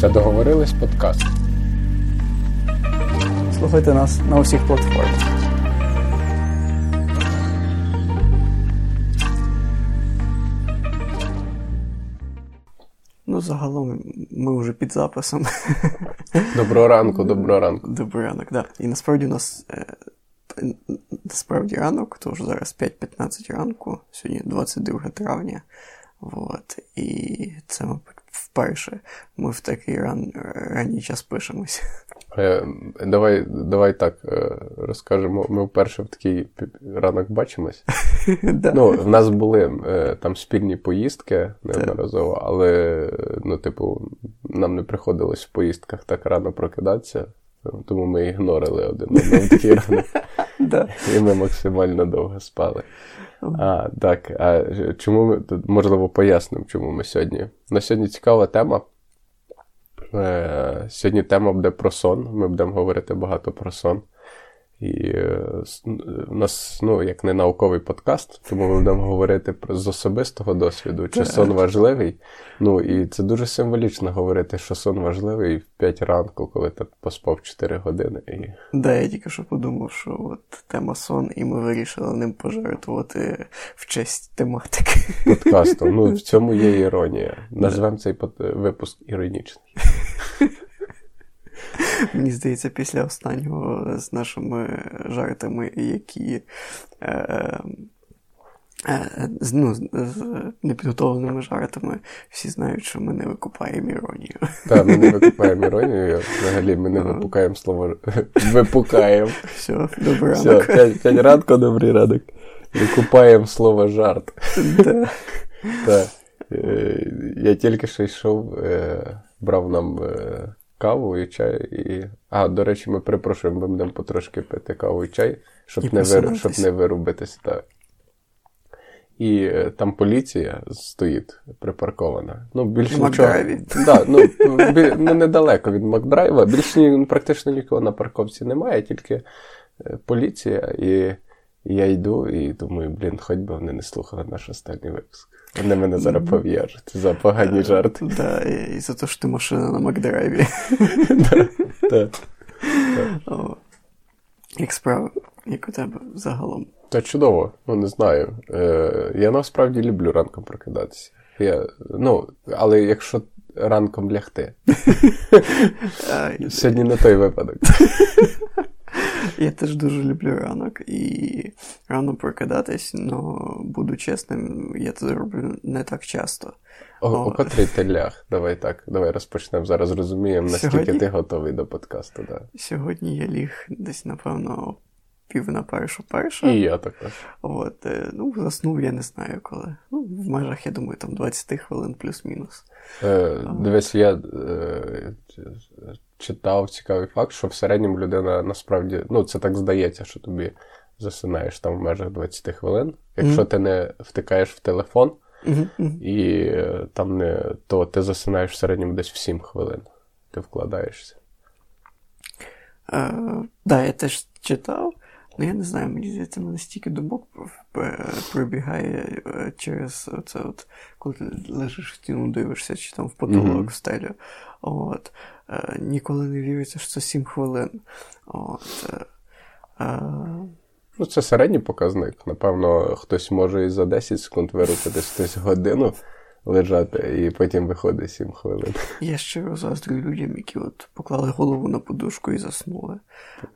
Це договорились подкаст. Слухайте нас на усіх платформах. Ну, загалом ми вже під записом. Доброго ранку, доброго ранку. Добрий ранок, так. Да. І насправді у нас е, насправді ранок, то вже зараз 5.15 ранку, сьогодні 22 травня. Вот. І це, мабуть, вперше ми в такий ран, ранній час пишемось. Е, давай давай так е, розкажемо. Ми вперше в такий ранок бачимось. Ну, В нас були е, там спільні поїздки неодноразово, але ну, типу, нам не приходилось в поїздках так рано прокидатися, тому ми ігнорили один одного такий ранок. І ми максимально довго спали. А, Так, а чому ми можливо пояснимо, чому ми сьогодні? На сьогодні цікава тема. Е, сьогодні тема буде про сон. Ми будемо говорити багато про сон. І е, у нас, ну, як не науковий подкаст, тому ми будемо говорити про з особистого досвіду, чи сон важливий. Ну, і це дуже символічно говорити, що сон важливий в 5 ранку, коли ти поспав 4 години. І... Да, я тільки що подумав, що от тема сон, і ми вирішили ним пожертвувати в честь тематики. Подкасту. Ну, в цьому є іронія. Назвемо цей випуск іронічний. Мені здається, після останнього з нашими жартами, які е, е, ну, з непідготовленими жартами, всі знають, що ми не викупаємо іронію. Так, ми не викупаємо іронію. Взагалі ми не випукаємо слово випукаємо. Все, добрий ранок. Все, п'ять ранку, добрий ранок. Викупаємо слово жарт. Так. Е, я тільки що йшов, е, брав нам каву і чай. І... А, до речі, ми припрошуємо, ми будемо потрошки пити каву і чай, щоб і не вир... щоб не вирубитися. Так. І е, там поліція стоїть припаркована. Ну, більш Макдрайві. Да, ну, бі... ну, недалеко від Макдрайва. Більш ні, практично нікого на парковці немає, тільки е, поліція. І я йду і думаю, блін, хоч би вони не слухали наш останній випуск. Вони мене зараз пов'яжуть за погані жарти. Да, і за те, що ти машина на Макдрайві. Як справа, як у тебе загалом? Та чудово, ну не знаю. Е, Я насправді люблю ранком прокидатися. Я, Ну, але якщо ранком лягти. Сьогодні не той випадок. Я теж дуже люблю ранок і рано прокидатись, але буду чесним, я це роблю не так часто. О, О котрий ти ляг? Давай так, давай розпочнемо зараз. Розуміємо, наскільки Сьогодні... ти готовий до подкасту. Да. Сьогодні я ліг десь, напевно, пів на першу першу. І я також. От, е, ну, заснув, я не знаю коли. Ну, В межах, я думаю, там 20 хвилин плюс-мінус. Е, Дивись, я е, читав цікавий факт, що в середньому людина насправді, ну, це так здається, що тобі засинаєш там в межах 20 хвилин. Якщо mm-hmm. ти не втикаєш в телефон, mm-hmm. і е, там не, то ти засинаєш в середньому десь в 7 хвилин. Ти вкладаєшся. Так, uh, да, я теж читав. Ну, я не знаю, мені здається, мене стільки думок пробігає е, через це, от, коли ти лежиш в стіну, дивишся, чи там в потолок mm-hmm. в стелю. От. Е, ніколи не віриться, що це 7 хвилин. От. Е, ну, Це середній показник. Напевно, хтось може і за 10 секунд вирухатись, хтось годину лежати, і потім виходить 7 хвилин. Я щиро заздрю людям, які от поклали голову на подушку і заснули.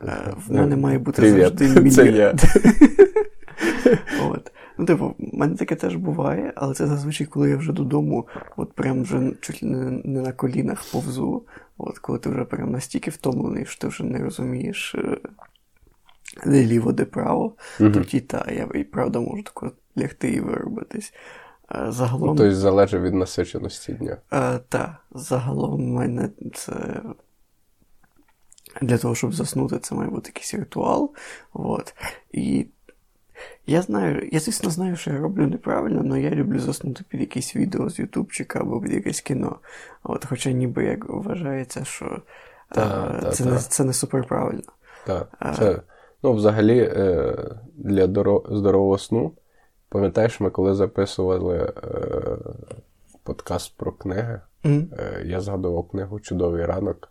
Е, в мене має бути Привет. завжди мільйон. Це я. От. Ну, типу, в мене таке теж буває, але це зазвичай, коли я вже додому, от прям вже чуть не, не на колінах повзу. От коли ти вже прям настільки втомлений, що ти вже не розумієш, е, де ліво, де право, mm-hmm. тоді та я і правда можу тако лягти і виробитись. Е, загалом... Ну, Тобто залежить від насиченості дня. Е, Так, загалом в мене це. Для того, щоб заснути, це має бути якийсь ритуал. От. І я знаю, я, звісно, знаю, що я роблю неправильно, але я люблю заснути під якесь відео з Ютубчика або під якесь кіно. От, Хоча ніби як вважається, що та, а, та, це, та. Не, це не суперправильно. Так. Це, ну, взагалі, е, для здорового сну Пам'ятаєш, ми коли записували е, подкаст про книги, Mm-hmm. Я згадував книгу Чудовий ранок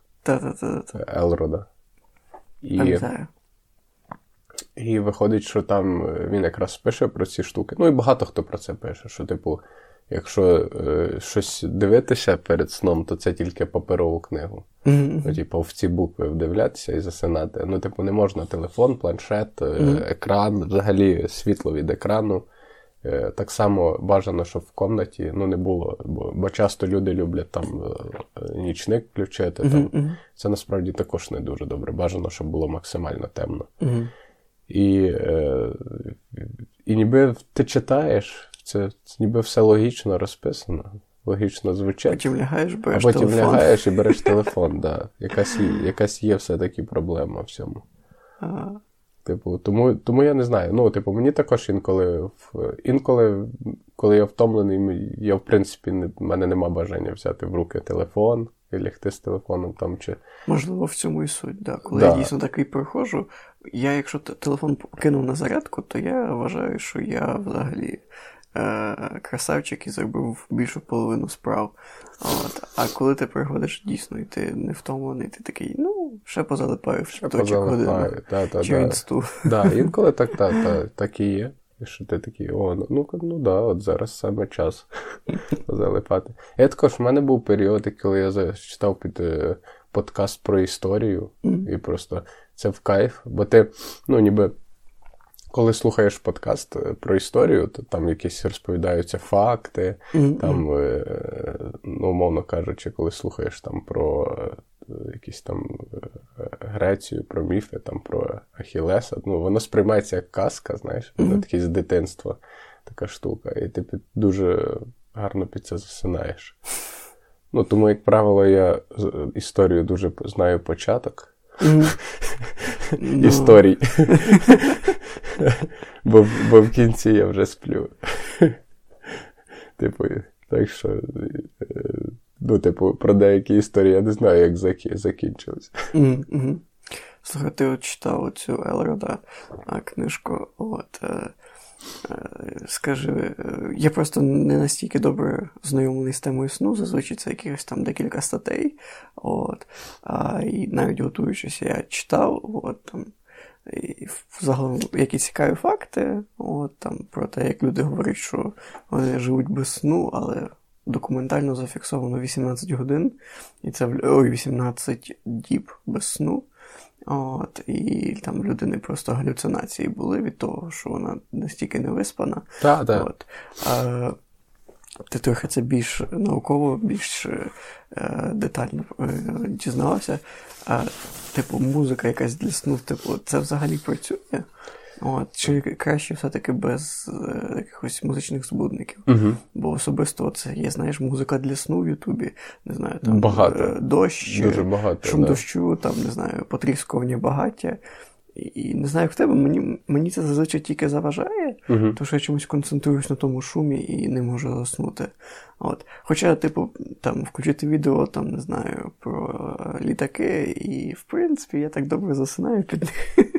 Елрода. І і виходить, що там він якраз пише про ці штуки. Ну і багато хто про це пише, що, типу, якщо е, щось дивитися перед сном, то це тільки паперову книгу. Mm-hmm. Ну, типу, в ці букви вдивлятися і засинати. Ну, типу, не можна телефон, планшет, mm-hmm. екран, взагалі світло від екрану. Е, так само бажано, щоб в комнаті ну, не було, бо бо часто люди люблять там е, нічник включити. Mm-hmm. Там. Це насправді також не дуже добре. Бажано, щоб було максимально темно. І е, і ніби ти читаєш, це, це ніби все логічно розписано, логічно звучить. Потім лягаєш, береш а потім телефон. лягаєш і береш телефон. да. Якась якась є все-таки проблема в цьому. Ага. Типу, тому тому я не знаю. Ну, типу, мені також інколи інколи, коли я втомлений, я в принципі не, в мене нема бажання взяти в руки телефон і лягти з телефоном там чи. Можливо, в цьому і суть, да. Коли да. я дійсно такий приходжу, я, якщо телефон кинув на зарядку, то я вважаю, що я взагалі е- красавчик і зробив більшу половину справ. От. А коли ти приходиш дійсно і ти не втомлений, ти такий, ну, ще позалипаю в точок годину. Та, та, чи да. інсту. Да, інколи так, та, та, так і є. І що ти такий, о, ну ну, ну да, от зараз саме час залипати. Я також в мене був період, коли я читав під е, подкаст про історію, і просто це в кайф, бо ти, ну, ніби. Коли слухаєш подкаст е, про історію, то там якісь розповідаються факти, mm-hmm. там, е, ну, умовно кажучи, коли слухаєш там про якісь там Грецію, про міфи, там про Ахілеса. Ну, воно сприймається як казка, знаєш, воно mm-hmm. таке з дитинства така штука. І ти під, дуже гарно під це засинаєш. Ну, Тому, як правило, я історію дуже знаю початок. Mm-hmm. Історій. Бо, бо в кінці я вже сплю. Типу, так що. Е, Ну, типу, про деякі історії я не знаю, як закі... закінчилися. Mm-hmm. Слухай, ти от читав цю Елрода книжку. От, е, е, Скажи, е, я просто не настільки добре знайомий з темою сну, зазвичай це якихось там декілька статей. От, а, І навіть готуючись, я читав. От, там, і Загалом які цікаві факти, от, там, про те, як люди говорять, що вони живуть без сну, але документально зафіксовано 18 годин, і це ой, 18 діб без сну. От, І там людини просто галюцинації були від того, що вона настільки не виспана. Так, так. От. А, ти трохи це більш науково, більш е, детально е, дізнавався. А, Типу, музика якась для сну, типу, це взагалі працює? От, Чи краще все-таки без е, якихось музичних збудників? Угу. Бо особисто це є, знаєш, музика для сну в Ютубі, не знаю, там багато. Е, дощ, Дуже багато, шум да. дощу, там, не знаю, потріскування багаття. І не знаю, як в тебе, мені мені це зазвичай тільки заважає, uh тому що я чомусь концентруюсь на тому шумі і не можу заснути. От. Хоча, типу, там включити відео, там, не знаю, про літаки, і, в принципі, я так добре засинаю під них.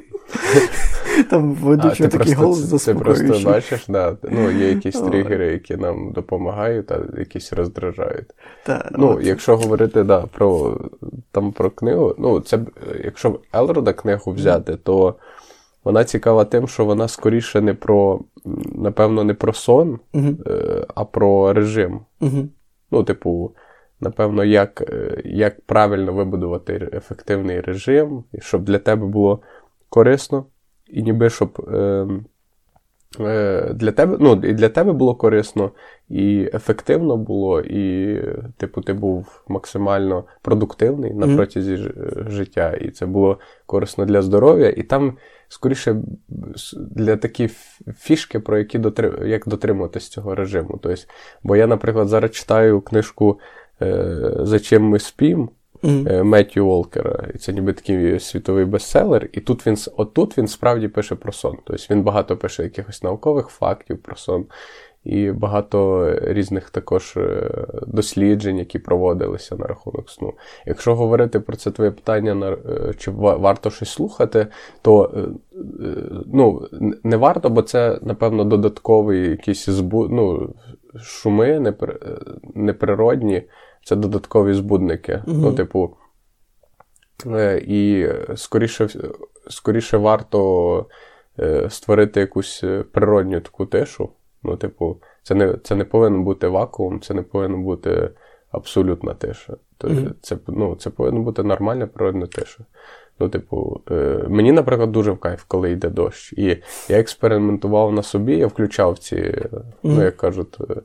Там ведучий такий голос заспокоюючий. Ти просто бачиш, да, ну, є якісь тригери, які нам допомагають, а якісь роздражають. Та, ну, от. Якщо говорити да, про там, про книгу, ну, це якщо Елрода книгу взяти, то вона цікава тим, що вона скоріше не про, напевно, не про сон, uh а про режим. uh Ну, типу. Напевно, як як правильно вибудувати ефективний режим, щоб для тебе було корисно, і ніби щоб е, е, для тебе ну, і для тебе було корисно, і ефективно було, і, типу, ти був максимально продуктивний на протязі mm-hmm. життя, і це було корисно для здоров'я. І там, скоріше, для такі фішки, про які дотрим... як дотримуватись цього режиму. Тобто, Бо я, наприклад, зараз читаю книжку е, За чим ми спім. Mm. Меттю Волкера. І це ніби такий світовий бестселер. І тут він отут він справді пише про сон. Тобто він багато пише якихось наукових фактів про сон, і багато різних також е, досліджень, які проводилися на рахунок сну. Якщо говорити про це твоє питання, е, чи варто щось слухати, то ну, не варто, бо це, напевно, додатковий якийсь збу... ну, шуми неприродні це додаткові збудники. Mm-hmm. Ну, типу, е, і скоріше скоріше варто е, створити якусь природню таку тишу. Ну, типу, це не це не повинен бути вакуум, це не повинна бути абсолютна тиша. Mm-hmm. Це ну, це повинна бути нормальна природна тиша. Ну, типу, е, мені, наприклад, дуже в кайф, коли йде дощ. І я експериментував на собі, я включав ці, mm-hmm. ну, як кажуть, е, е,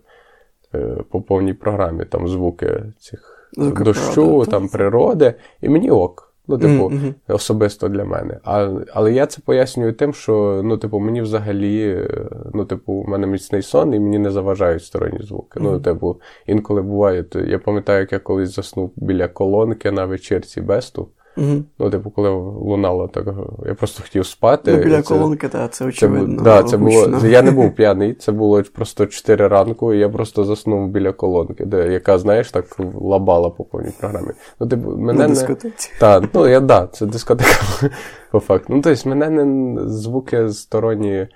по повній програмі там звуки цих Звуки дощу, природи, там природи, і мені ок. Ну, типу, mm-hmm. особисто для мене. А, Але я це пояснюю тим, що ну, типу, мені взагалі, ну, типу, у мене міцний сон і мені не заважають сторонні звуки. Mm-hmm. Ну, типу, інколи буває, то я пам'ятаю, як я колись заснув біля колонки на вечірці Бесту. Угу. Ну, типу, коли лунало так, я просто хотів спати. Ну, біля це, колонки, так, це очевидно. Це, да, це було, Я не був п'яний, це було просто 4 ранку, і я просто заснув біля колонки, де, яка, знаєш, так лабала по повній програмі. Ну, типу, мене На дискотеці. Не... Так, ну я да, це дискотека по факту. Ну, тобто, мене не звуки сторонні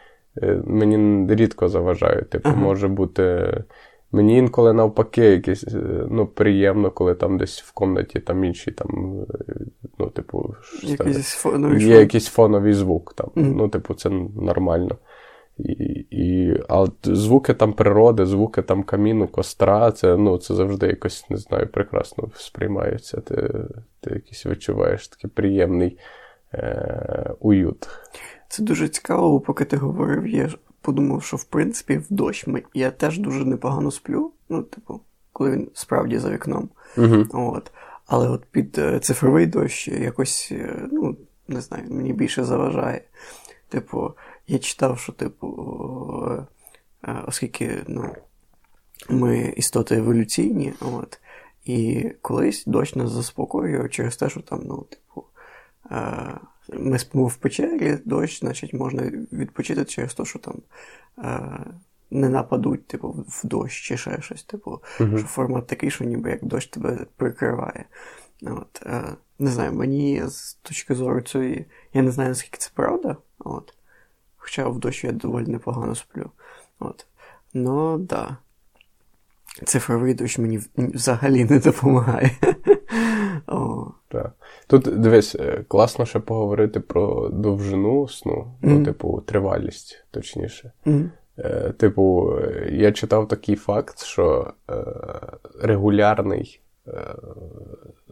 е, мені рідко заважають. Типу, ага. може бути. Мені інколи навпаки, якесь е, ну, приємно, коли там десь в комнаті там інші там, е, ну, типу, якийсь фоновий є якийсь фоновий звук. там, mm-hmm. Ну, типу, це нормально. І, і, А звуки там природи, звуки там каміну, костра, це ну, це завжди якось, не знаю, прекрасно сприймається. Ти ти якийсь відчуваєш такий приємний е, уют. Це дуже цікаво, поки ти говорив, я подумав, що в принципі в дощ ми... я теж дуже непогано сплю. Ну, типу, коли він справді за вікном. Uh-huh. От. Але от під е, цифровий дощ якось, е, ну, не знаю, мені більше заважає. Типу, я читав, що, типу, е, оскільки ну, ми істоти еволюційні, от, і колись дощ нас заспокоює через те, що там, ну, типу, ми спимо в печері, дощ, значить, можна відпочити через те, що там е, не нападуть, типу, в дощ чи ще щось. Типу, uh-huh. що формат такий, що ніби як дощ тебе прикриває. От, е, Не знаю, мені з точки зору цієї. Я не знаю, наскільки це правда. От. Хоча в дощ я доволі непогано сплю. От. Ну, да. Цифровий дощ мені взагалі не допомагає. Так. Тут дивись, е, класно ще поговорити про довжину сну, mm-hmm. ну, типу, тривалість, точніше. Mm-hmm. Е, Типу, я читав такий факт, що е, регулярний е,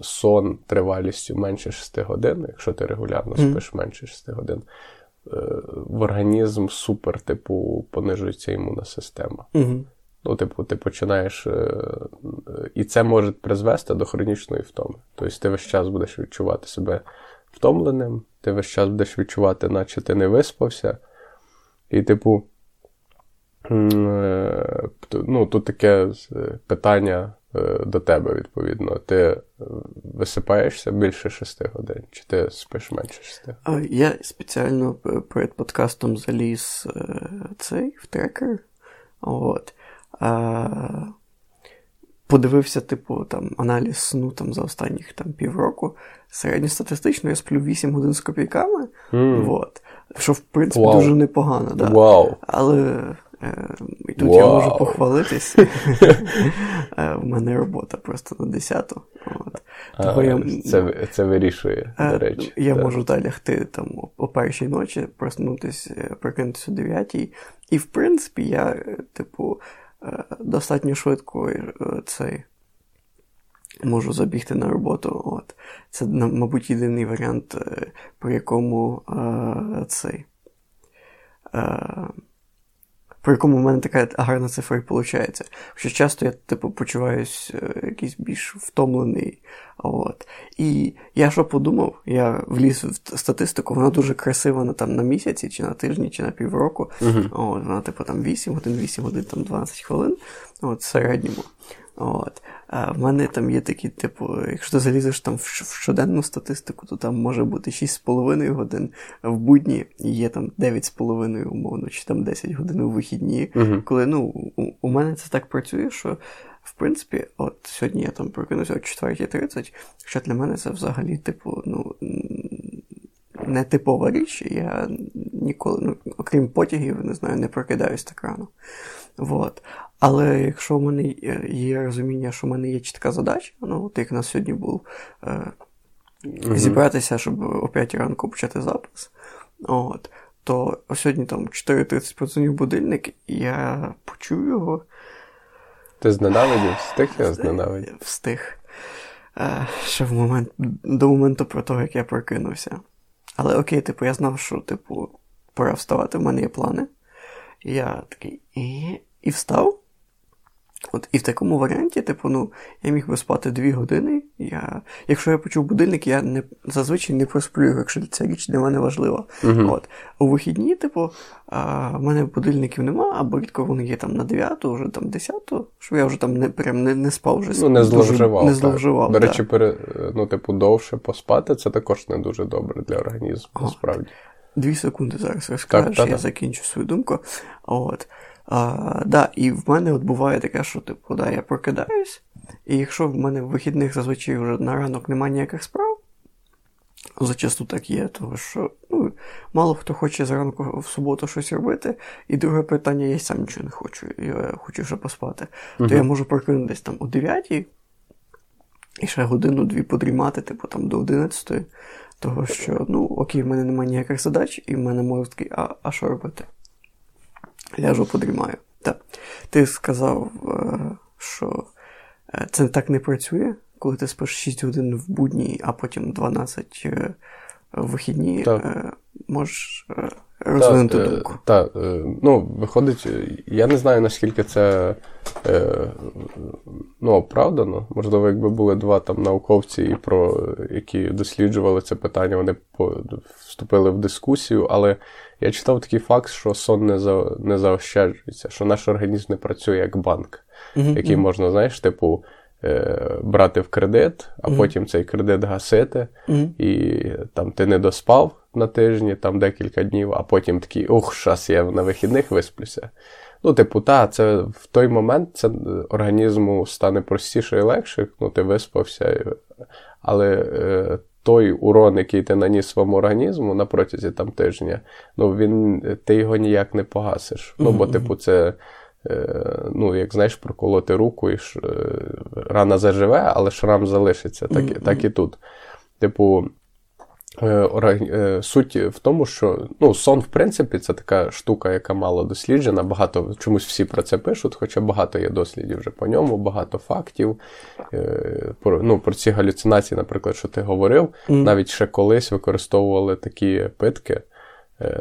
сон тривалістю менше 6 годин, якщо ти регулярно mm-hmm. спиш менше 6 годин, е, в організм супер, типу, понижується імунна система. Ну, типу, ти починаєш. Е, і це може призвести до хронічної втоми. Тобто ти весь час будеш відчувати себе втомленим, ти весь час будеш відчувати, наче ти не виспався. І, типу, е, ну, тут таке питання е, до тебе, відповідно. Ти висипаєшся більше 6 годин, чи ти спиш менше 6? Я спеціально перед подкастом заліз цей в трекер. От. Подивився, типу, там, аналіз сну там, за останніх там, півроку. Середньостатистично я сплю 8 годин з копійками. Mm. Вот. Що, в принципі, wow. дуже непогано. Да. Wow. Але е, і тут wow. я можу похвалитись. Е, в мене робота просто на 10-ту. Того я, Це це вирішує, до е, речі. Я так. можу та лягти там о першій ночі, проснутися, е, прокинутися о 9 І, в принципі, я, типу. Е, достатньо швидко е, цей можу забігти на роботу. От. Це, мабуть, єдиний варіант, е, при якому цей. По якому в мене така гарна цифра і виходить. Хоча часто я, типу, почуваюсь якийсь більш втомлений. От. І я що подумав, я вліз в статистику, вона дуже красива на там на місяці, чи на тижні, чи на півроку. Uh-huh. От, Вона, типу, там 8 годин, 8 годин, там 12 хвилин. От, середньому. От. А в мене там є такі, типу, якщо ти залізеш там в щоденну статистику, то там може бути 6,5 годин в будні, і є там 9,5 умовно, чи там 10 годин у вихідні. Uh-huh. Коли ну, у, у мене це так працює, що в принципі, от сьогодні я там прокинувся о 4.30, що для мене це взагалі, типу, ну. Не типова річ, я ніколи, ну, окрім потягів, не знаю, не прокидаюсь так рано. Вот. Але якщо в мене є розуміння, що в мене є чітка задача, ну, от як на сьогодні був, е, зібратися, щоб о 5 ранку почати запис, от, то сьогодні там 4.30 подзвонив будильник, і я почув його. Ти зненавидів? Встиг я зненавидів? Встиг. Е, ще в момент, до моменту про того, як я прокинувся. Але окей, типу, я знав, що, типу, пора вставати, в мене є плани. І я такий і, і встав. От, І в такому варіанті, типу, ну, я міг би спати дві години. Я, Якщо я почув будильник, я не, зазвичай не просплю, якщо ця річ для мене важлива. Uh-huh. От. У вихідні, типу, а, в мене будильників нема, або рідко вони є там на 9, вже там 10, що я вже там не прям не, не спав вже. Ну, не зловживав. Не зловживав До речі, пере, ну, типу, довше поспати це також не дуже добре для організму, насправді. Дві секунди зараз розкажеш, так, так, я так. закінчу свою думку. От. А, да, І в мене от буває таке, що типу, да, я прокидаюсь, і якщо в мене в вихідних зазвичай вже на ранок немає ніяких справ, зачасту так є, тому що ну, мало хто хоче зранку в суботу щось робити. І друге питання, я сам нічого не хочу, я хочу ще поспати. uh То я можу прокинутися там о 9 і ще годину-дві подрімати, типу там до 11 того що, ну, окей, в мене немає ніяких задач, і в мене мозок такий, а, а що робити? Ляжу подрімаю. Так. Ти сказав, е, що е, це так не працює, коли ти спиш 6 годин в будні, а потім 12 е, в вихідні. Так. Можеш розвинути так, думку. Так, ну, виходить, я не знаю, наскільки це ну, оправдано. Можливо, якби були два там науковці, про які досліджували це питання, вони вступили в дискусію, але я читав такий факт, що сон не за, не заощаджується, що наш організм не працює як банк, mm-hmm. який можна, знаєш, типу, е, брати в кредит, а mm-hmm. потім цей кредит гасити, mm-hmm. і там ти не доспав на тижні, там декілька днів, а потім такий, ух, щас я на вихідних висплюся. Ну, типу, та, це в той момент це організму стане простіше і легше, ну, ти виспався, але е, той урон, який ти наніс своєму організму на протязі там тижня, ну він ти його ніяк не погасиш. Ну, бо, типу, це. Е, ну, як знаєш, проколоти руку, і ш... Е, рана заживе, але шрам залишиться, так, mm-hmm. так і тут. Типу, суть в тому, що ну, сон, в принципі, це така штука, яка мало досліджена. Багато чомусь всі про це пишуть, хоча багато є дослідів вже по ньому, багато фактів. Е, про ну, про ці галюцинації, наприклад, що ти говорив, mm. навіть ще колись використовували такі питки.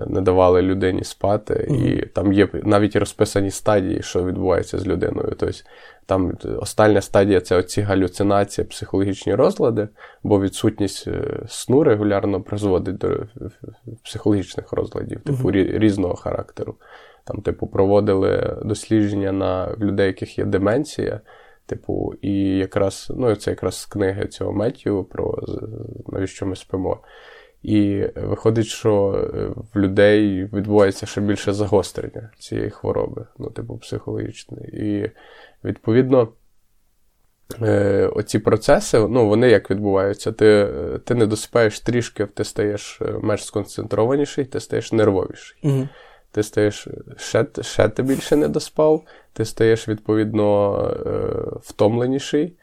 Не давали людині спати, mm-hmm. і там є навіть розписані стадії, що відбувається з людиною. Тобто там остання стадія це оці галюцинації, психологічні розлади, бо відсутність е, сну регулярно призводить до е, психологічних розладів, типу uh-huh. різного характеру. Там, типу, проводили дослідження на людей, яких є деменція. Типу, і якраз, ну, це якраз з книги цього Меттю про навіщо ми спимо. І виходить, що е, в людей відбувається ще більше загострення цієї хвороби, ну, типу, психологічної. І Відповідно, е, оці процеси, ну, вони як відбуваються? Ти ти не досипаєш трішки, ти стаєш е, менш сконцентрованіший, ти стаєш нервовіший. Угу. Ти стаєш ще ще ти більше не доспав, ти стаєш, відповідно, втомленіший.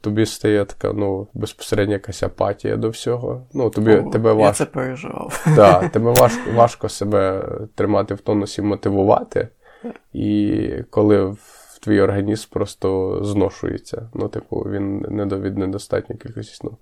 Тобі стає така ну, безпосередня якась апатія до всього. Ну, тобі, О, тебе важко, Я це переживав. Да, тебе важко важко себе тримати в тонусі, мотивувати. І коли твій організм просто зношується. Ну, типу, він не від недостатньої кількості сну.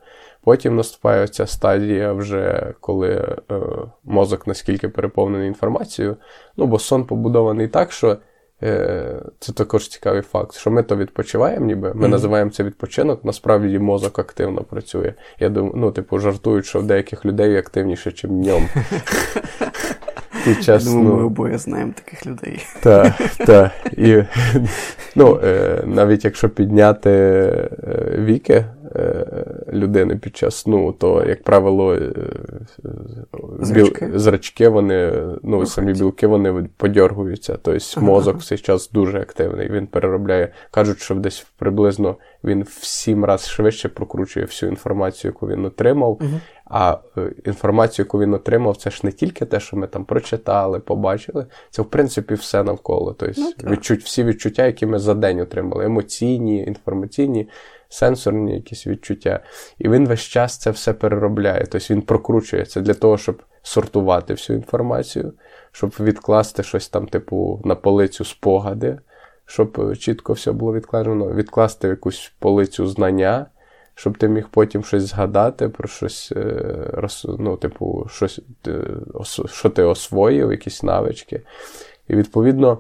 Потім наступає ця стадія, вже коли е, мозок наскільки переповнений інформацією. Ну, бо сон побудований так, що. Е, це також цікавий факт, що ми то відпочиваємо, ніби ми mm-hmm. називаємо це відпочинок, насправді мозок активно працює. Я думаю, ну, типу, жартують, що в деяких людей активніше, ніж днем. під час. Думаю, ну, ми обоє знаємо таких людей. Так, так. І ну, е, навіть якщо підняти е, віки е, людини під час сну, то, як правило, зрачки, біл, зрачки вони, ну, Рухать. самі білки вони подьоргуються. Тобто ага. мозок в цей час дуже активний. Він переробляє, кажуть, що десь приблизно він в сім разів швидше прокручує всю інформацію, яку він отримав. Угу. А е, інформацію, яку він отримав, це ж не тільки те, що ми там прочитали, побачили, це в принципі все навколо. Тобто ну, відчуть, всі відчуття, які ми за день отримали: емоційні, інформаційні, сенсорні якісь відчуття. І він весь час це все переробляє. Тобто він прокручується для того, щоб сортувати всю інформацію, щоб відкласти щось там, типу, на полицю спогади, щоб чітко все було відкладено, відкласти якусь полицю знання щоб ти міг потім щось згадати про щось, е, ну, типу, щось, що ти освоїв, якісь навички. І відповідно.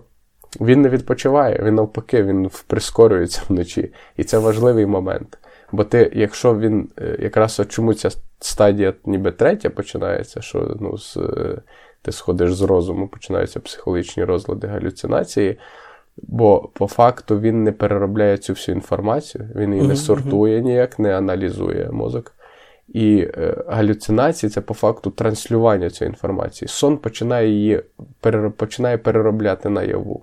Він не відпочиває, він навпаки, він прискорюється вночі. І це важливий момент. Бо ти, якщо він е, якраз от чому ця стадія ніби третя починається, що ну, з, е, ти сходиш з розуму, починаються психологічні розлади галюцинації, Бо по факту він не переробляє цю всю інформацію, він її не сортує ніяк, не аналізує мозок. І е, галюцинації це по факту транслювання цієї інформації. Сон починає її перер... починає переробляти наяву.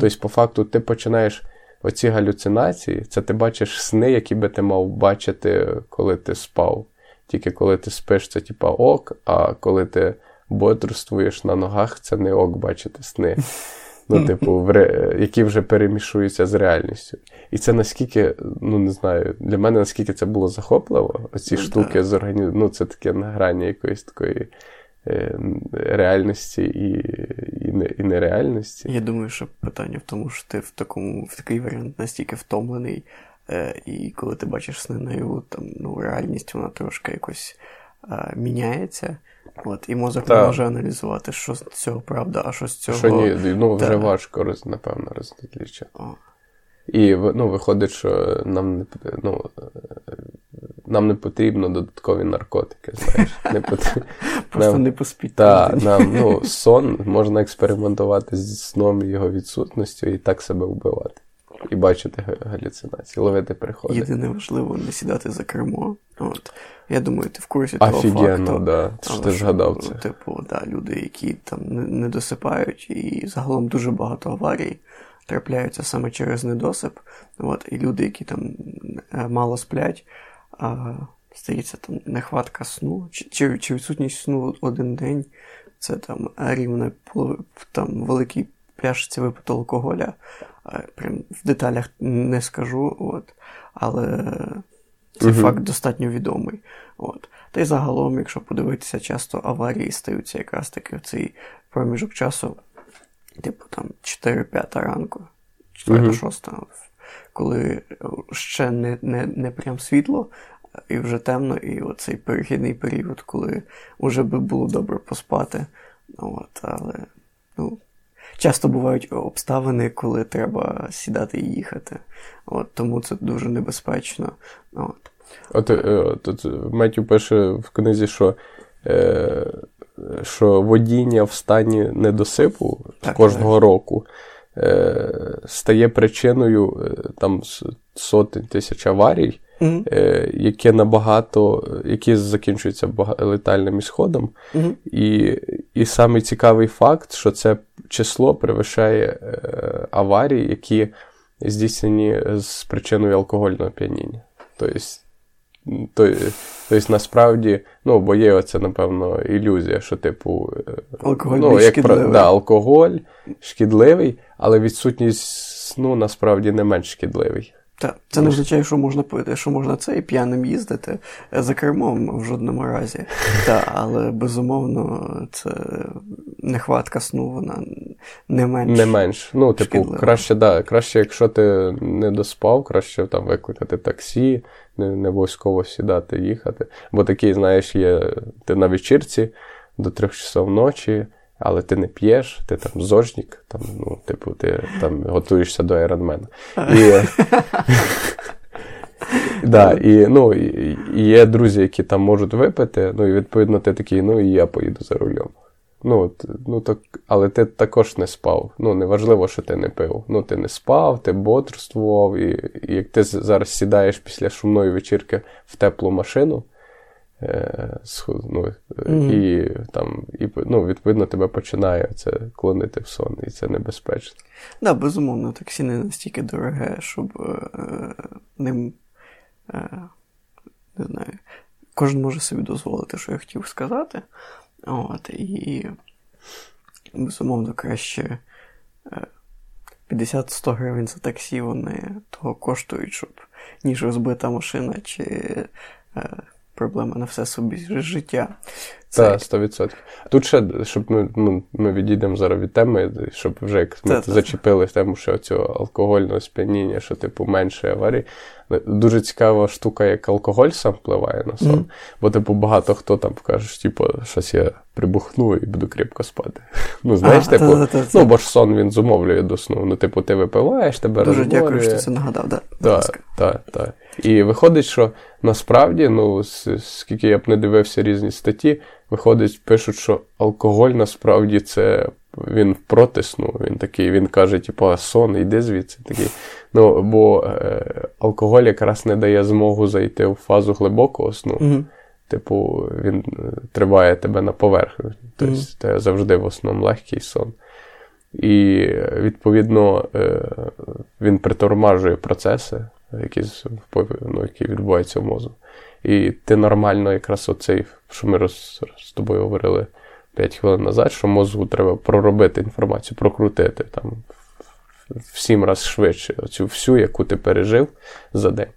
Тобто, по факту, ти починаєш оці галюцинації, це ти бачиш сни, які би ти мав бачити, коли ти спав. Тільки коли ти спиш, це типа ок, а коли ти бодрствуєш на ногах, це не ок бачити сни ну, типу, в ре... які вже перемішуються з реальністю. І це наскільки, ну не знаю, для мене наскільки це було захопливо, оці ну, штуки з організму, ну це таке награння якоїсь такої е, реальності і і, не, і нереальності. Я думаю, що питання в тому, що ти в такому в такий варіант настільки втомлений, е, і коли ти бачиш сни наяву, там ну, реальність вона трошки якось е, міняється. От, І мозок так. не може аналізувати, що з цього правда, а що з цього. Що ні, ну вже важко, напевно, розлічити. І ну, виходить, що нам не ну, нам не потрібно додаткові наркотики. знаєш. Не потрібно. Просто нам, не поспіть. Так, нам ну, сон можна експериментувати з сном і його відсутністю і так себе вбивати. І бачити галюцинації, ловити приходи. Єдине важливо не сідати за кермо. От. Я думаю, ти в курсі того Офігенно, факту. да. Що ти згадав це. Типу, да, люди, які там не, досипають, і загалом дуже багато аварій трапляються саме через недосип. От, І люди, які там е, мало сплять, а, стається там нехватка сну, чи, чи, чи відсутність сну один день, це там рівне там великій пляшці випиту алкоголя. Прям в деталях не скажу, от, але цей uh факт достатньо відомий. От. Та й загалом, якщо подивитися, часто аварії стаються якраз таки в цей проміжок часу, типу там 4-5 ранку, 4-6, uh коли ще не не, не прям світло, і вже темно, і оцей перехідний період, коли вже би було добре поспати. От, Але ну, часто бувають обставини, коли треба сідати і їхати. От, Тому це дуже небезпечно. От. От е, тут Меттю пише в книзі, що е, що водіння в стані недосипу так, кожного так. року е, стає причиною е, там сотень тисяч аварій, mm е, які набагато, які закінчуються летальним ісходом. mm І і самий цікавий факт, що це число перевищає е, аварії, які здійснені з причиною алкогольного п'яніння. Тобто Тобто, насправді, ну, бо є оця, напевно, ілюзія, що, типу, е, алкоголь ну, як шкідливий. Про, да, алкоголь шкідливий, але відсутність сну насправді не менш шкідливий. Так, це не означає, що можна пити, що можна це і п'яним їздити за кермом в жодному разі. Так, але безумовно, це нехватка сну, вона не менш. Не менш. Ну, типу, шкідлива. краще, да, краще, якщо ти не доспав, краще там викликати таксі, не, не обов'язково сідати, їхати. Бо такий, знаєш, є ти на вечірці до трьох часов ночі але ти не п'єш, ти там зожнік, там, ну, типу, ти там готуєшся до айронмена. І, да, і, ну, і, є друзі, які там можуть випити, ну і відповідно ти такий, ну і я поїду за рулем. Ну, ну так, Але ти також не спав. Ну, неважливо, що ти не пив. Ну, ти не спав, ти бодрствував, і, і як ти зараз сідаєш після шумної вечірки в теплу машину, Е, ну, mm-hmm. І там, і, ну, відповідно, тебе починає це клонити в сон, і це небезпечно. Так, да, безумовно, таксі не настільки дороге, щоб е, ним е, не знаю, кожен може собі дозволити, що я хотів сказати. От, І, безумовно, краще 50-100 гривень за таксі вони того коштують, щоб ніж розбита машина чи е, проблема на все собі життя. Так, 100%. Тут ще, щоб ми ну, ми відійдемо зараз від теми, щоб вже як ми та, зачепили тему, що цього алкогольного сп'яніння, що типу менше аварій. Дуже цікава штука, як алкоголь сам впливає на сон. Mm. Бо, типу, багато хто там каже, типу, щось я прибухну і буду кріпко спати. Ну, знаєш, а, типу, та, та, та, ну, бо ж сон він зумовлює до сну. Ну, типу, ти випиваєш, тебе Дуже розборює. дякую, що це нагадав, да. Так, так, так. І виходить, що насправді, ну, скільки я б не дивився різні статті, виходить, пишуть, що алкоголь насправді це він проти сну. Він такий, він каже, типу, сон, йди звідси. такий. Ну, Бо е, алкоголь якраз не дає змогу зайти в фазу глибокого сну. Mm-hmm. Типу, він е, триває тебе на поверхню. Тобто mm-hmm. це завжди в основному легкий сон. І, відповідно, е, він притормажує процеси, які ну, які відбуваються в мозку. І ти нормально, якраз оцей, що ми роз, з тобою говорили 5 хвилин назад, що мозку треба проробити інформацію, прокрутити там в сім разів швидше оцю всю, яку ти пережив за день.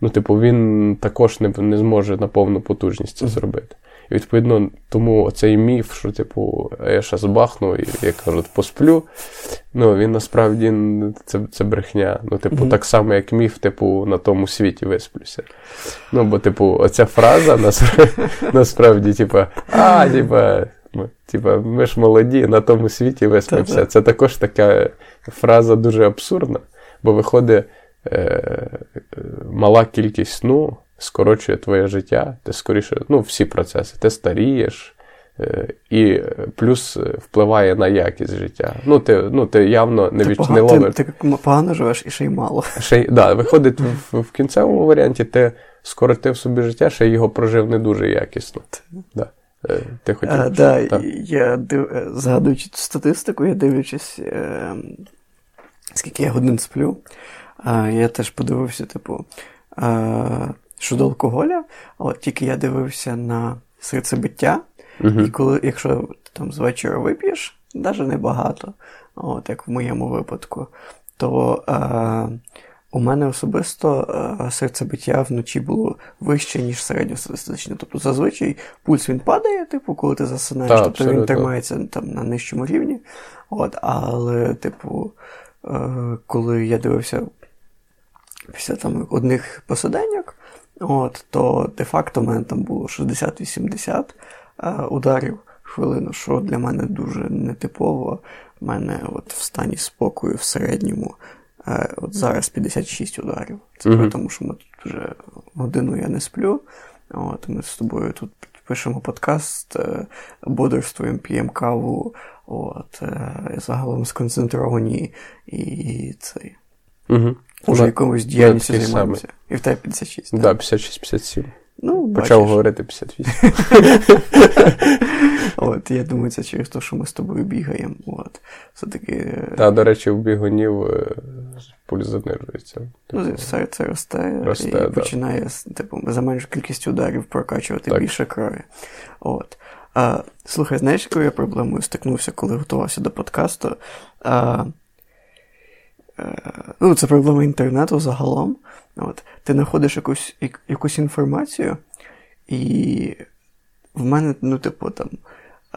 Ну, типу, він також не не зможе на повну потужність це зробити. І відповідно, тому цей міф, що, типу, я зараз бахну і як кажуть, посплю. Ну, він насправді це це брехня. Ну, типу, mm-hmm. так само, як міф, типу, на тому світі висплюся. Ну, бо, типу, оця фраза насправді, типу, а, типа. Ми, типа, ми ж молоді, на тому світі виспимося. Це також така фраза дуже абсурдна, бо виходить е, мала кількість сну скорочує твоє життя, ти скоріше, ну, всі процеси, ти старієш, е, і плюс впливає на якість життя. Ну, ти ну, ти явно не від не ловиш. Ти, ти погано живеш і ще й мало. Ще й, да, Виходить, в, в кінцевому варіанті ти скоротив собі життя, ще його прожив не дуже якісно. Да. Е, ти хотів, а, да, так. Я див... Е, згадуючи цю статистику, я дивлячись, е... скільки я годин сплю, а, я теж подивився, типу, а, щодо алкоголя, от тільки я дивився на серцебиття, угу. і коли, якщо там з вечора вип'єш, навіть небагато, от як в моєму випадку, то е, у мене особисто е, серцебиття вночі було вище, ніж середньостатистичне. Тобто зазвичай пульс він падає, типу, коли ти засинаєш, так, тобто він тримається там на нижчому рівні. От, Але, типу, е, коли я дивився після там одних посиденьок, От, то де-факто в мене там було 60-80 е, ударів в хвилину, що для мене дуже нетипово. У мене от в стані спокою в середньому е, от зараз 56 ударів. Це mm-hmm. тому, що ми тут вже годину я не сплю. От, Ми з тобою тут пишемо подкаст, е, бодрствуємо, п'ємо каву, от, загалом сконцентровані і цей. Угу. Уже якомусь діяльністю займаємося. І в тебе 56. Так, да, 56-57. Ну, Почав бачиш. говорити 58. От, я думаю, це через те, що ми з тобою бігаємо. От. Все-таки... Е, Та, до речі, у бігунів е, пульс занижується. Ну, типу, це, це росте, росте і да. починає типу, за меншу кількість ударів прокачувати так. більше крові. От. А, Слухай, знаєш, якою я проблемою стикнувся, коли готувався до подкасту? А, ну, це проблема інтернету загалом. От. Ти знаходиш якусь якусь інформацію, і в мене, ну, типу, там,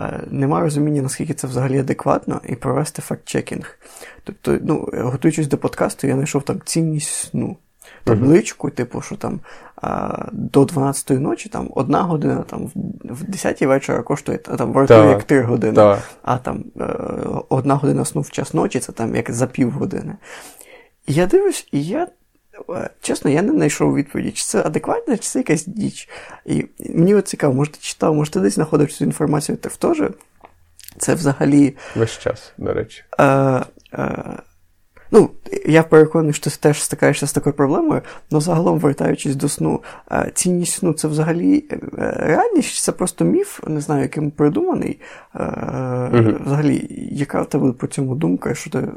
е, нема розуміння, наскільки це взагалі адекватно, і провести факт-чекінг. Тобто, ну, готуючись до подкасту, я знайшов там цінність сну табличку, типу, що там а, до 12-ї ночі там одна година там в 10-й вечора коштує там вартує як 3 години, та. а там е, одна година сну в час ночі це там як за півгодини. І я дивлюсь, і я. Е, чесно, я не знайшов відповіді, чи це адекватно, чи це якась діч. І мені от цікаво, може ти читав, може ти десь знаходив цю інформацію ти теж. Це взагалі. Весь час, до речі. Е, е, Ну, я переконаний, що ти теж стикаєшся з такою проблемою, але загалом, вертаючись до сну, е, цінність сну це взагалі е, реальність, це просто міф, не знаю, яким придуманий. Угу. Взагалі, яка в тебе по цьому думка, що ти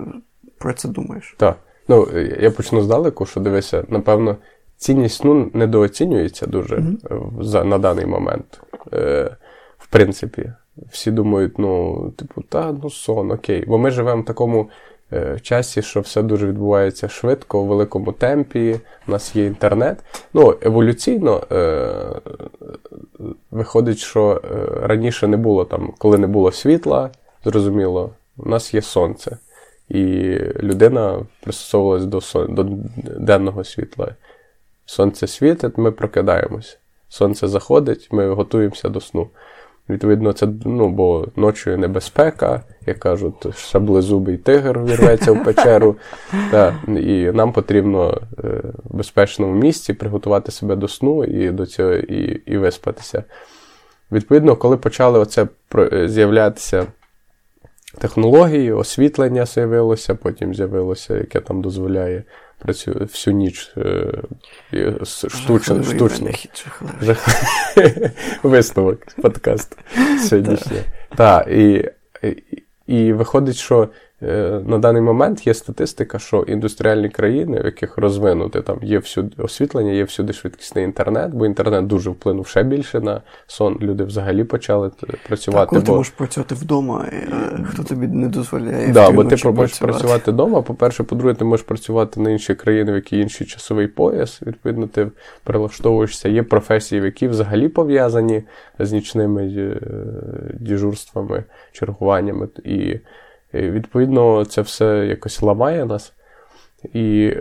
про це думаєш? Так. Ну, я почну здалеку, що дивися, напевно, цінність сну недооцінюється дуже mm-hmm. за, на даний момент. Е, В принципі, всі думають, ну, типу, та, ну, сон, окей. Бо ми живемо в такому е, часі, що все дуже відбувається швидко, у великому темпі. У нас є інтернет. Ну, еволюційно е, виходить, що е, раніше не було там, коли не було світла, зрозуміло, у нас є сонце. І людина пристосовувалась до сон, до денного світла. Сонце світить, ми прокидаємось. Сонце заходить, ми готуємося до сну. Відповідно, це ну, бо ночою небезпека, як кажуть, шаблезубий тигр вірветься в печеру. Та, І нам потрібно е, в безпечному місці приготувати себе до сну і до цього і, і виспатися. Відповідно, коли почали оце з'являтися технології, освітлення з'явилося, потім з'явилося, яке там дозволяє працює всю ніч е, штучно. штучно. Висновок подкаст сьогоднішній. Так, і, і, і виходить, що на даний момент є статистика, що індустріальні країни, в яких розвинути там є всюди освітлення, є всюди швидкісний інтернет, бо інтернет дуже вплинув ще більше на сон. Люди взагалі почали працювати. Так, коли бо... ти можеш працювати вдома, хто тобі не дозволяє. Да, бо ти можеш працювати вдома. По-перше, по-друге, ти можеш працювати на інші країни, в які інший часовий пояс. Відповідно, ти прилаштовуєшся. Є професії, які взагалі пов'язані з нічними е, діжурствами, чергуваннями. І, Відповідно, це все якось ламає нас. І,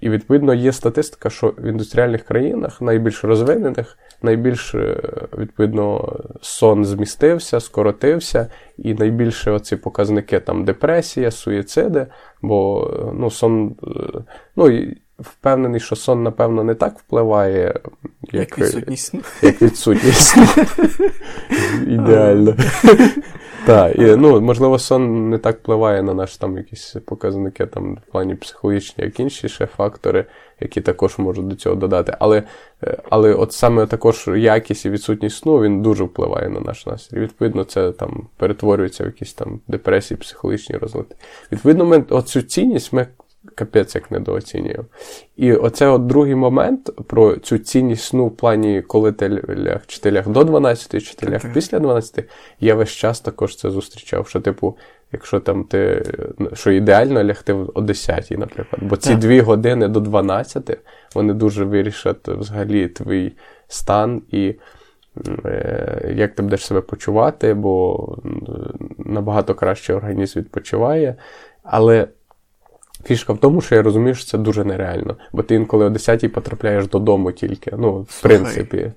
і відповідно, є статистика, що в індустріальних країнах, найбільш розвинених, найбільш е, відповідно сон змістився, скоротився, і найбільше оці показники там депресія, суїциди, бо ну, сон, е, ну, впевнений, що сон, напевно, не так впливає, як, як відсутність. Як відсутність. Ідеально. Так, і ну, можливо, сон не так впливає на наші там якісь показники там в плані психологічні, як інші ще фактори, які також можуть до цього додати. Але е, але от саме також якість і відсутність сну він дуже впливає на наш настрій. Відповідно, це там перетворюється в якісь там депресії, психологічні розлади. Відповідно, ми оцю цінність ми капець як недооцінюємо. І оце от другий момент про цю цінність сну в плані, коли ти ляг, чи ти ляг до 12, чи ти ляг після 12, я весь час також це зустрічав. Що, типу, якщо там ти що ідеально лягти о 10, наприклад. Бо ці дві години до 12 вони дуже вирішать взагалі твій стан і. Е, як ти будеш себе почувати, бо набагато краще організм відпочиває. Але Фішка в тому, що я розумію, що це дуже нереально, бо ти інколи о 10-й потрапляєш додому тільки. Ну, в Слухай, принципі.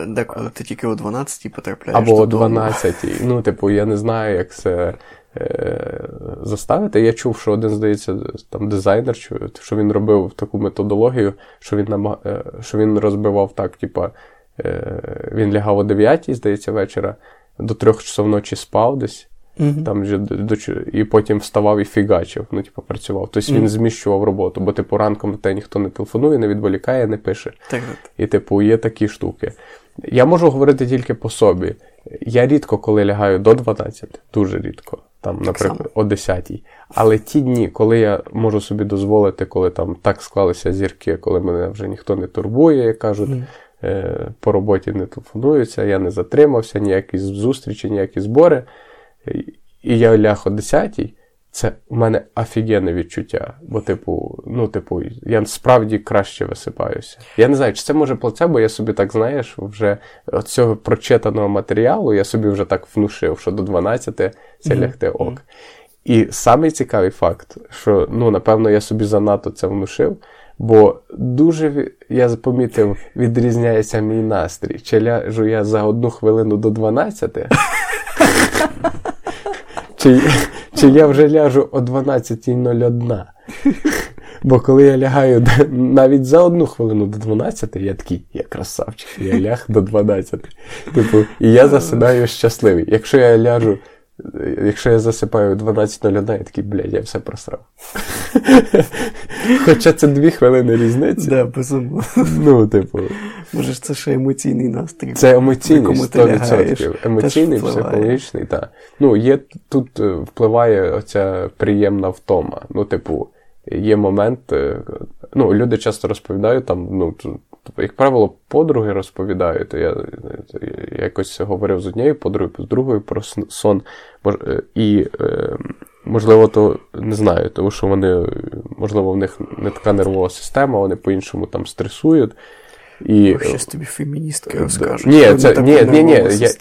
Е, деколи ти тільки о 12-й потрапляєш. Або додому. о 12-й. Ну, типу, я не знаю, як це е, заставити. Я чув, що один, здається, там дизайнер, що він робив таку методологію, що він намаг... Е, що він розбивав так, типа, е, він лягав о 9-й, здається, вечора, до трьох часов ночі спав десь. Mm-hmm. Там вже І потім вставав і фігачив, ну, типу, працював. Тобто mm-hmm. він зміщував роботу, бо типу ранком те ніхто не телефонує, не відволікає, не пише. Так. І, типу, є такі штуки. Я можу говорити тільки по собі. Я рідко коли лягаю до 12, дуже рідко, там, наприклад, о 10. Але ті дні, коли я можу собі дозволити, коли там так склалися зірки, коли мене вже ніхто не турбує, як кажуть. Mm-hmm. По роботі не телефонуються, я не затримався, ніякі зустрічі, ніякі збори і я ляг о 10 це у мене офігенне відчуття. Бо, типу, ну, типу, я справді краще висипаюся. Я не знаю, чи це може плацебо, я собі так знаєш, вже от цього прочитаного матеріалу я собі вже так внушив, що до 12 це лягти ок. Mm-hmm. І самий цікавий факт, що ну, напевно, я собі занадто це внушив. Бо дуже, я помітив, відрізняється мій настрій. Чи ляжу я за одну хвилину до 12, чи чи я вже ляжу о 12.01. Бо коли я лягаю навіть за одну хвилину до 12, я такий, я красавчик, я ляг до 12. Типу, І я засинаю щасливий. Якщо я ляжу Якщо я засипаю 12.01, я такий, блядь, я все просрав. Хоча це дві хвилини різниці. Да, безумовно. Ну, типу. Може, це ще емоційний настрій. Це емоційний 100%. Емоційний, психологічний, так. Ну, є тут впливає оця приємна втома. Ну, типу, є момент, ну, люди часто розповідають там, ну, тобто, як правило, подруги розповідають. Я, я якось говорив з однією подругою, з другою про сон. Е, і, е, можливо, то не знаю, тому що вони, можливо, в них не така нервова система, вони по-іншому там стресують. І... Щось тобі феміністки розкажуть. Ні, це, ні, ні, ні, я,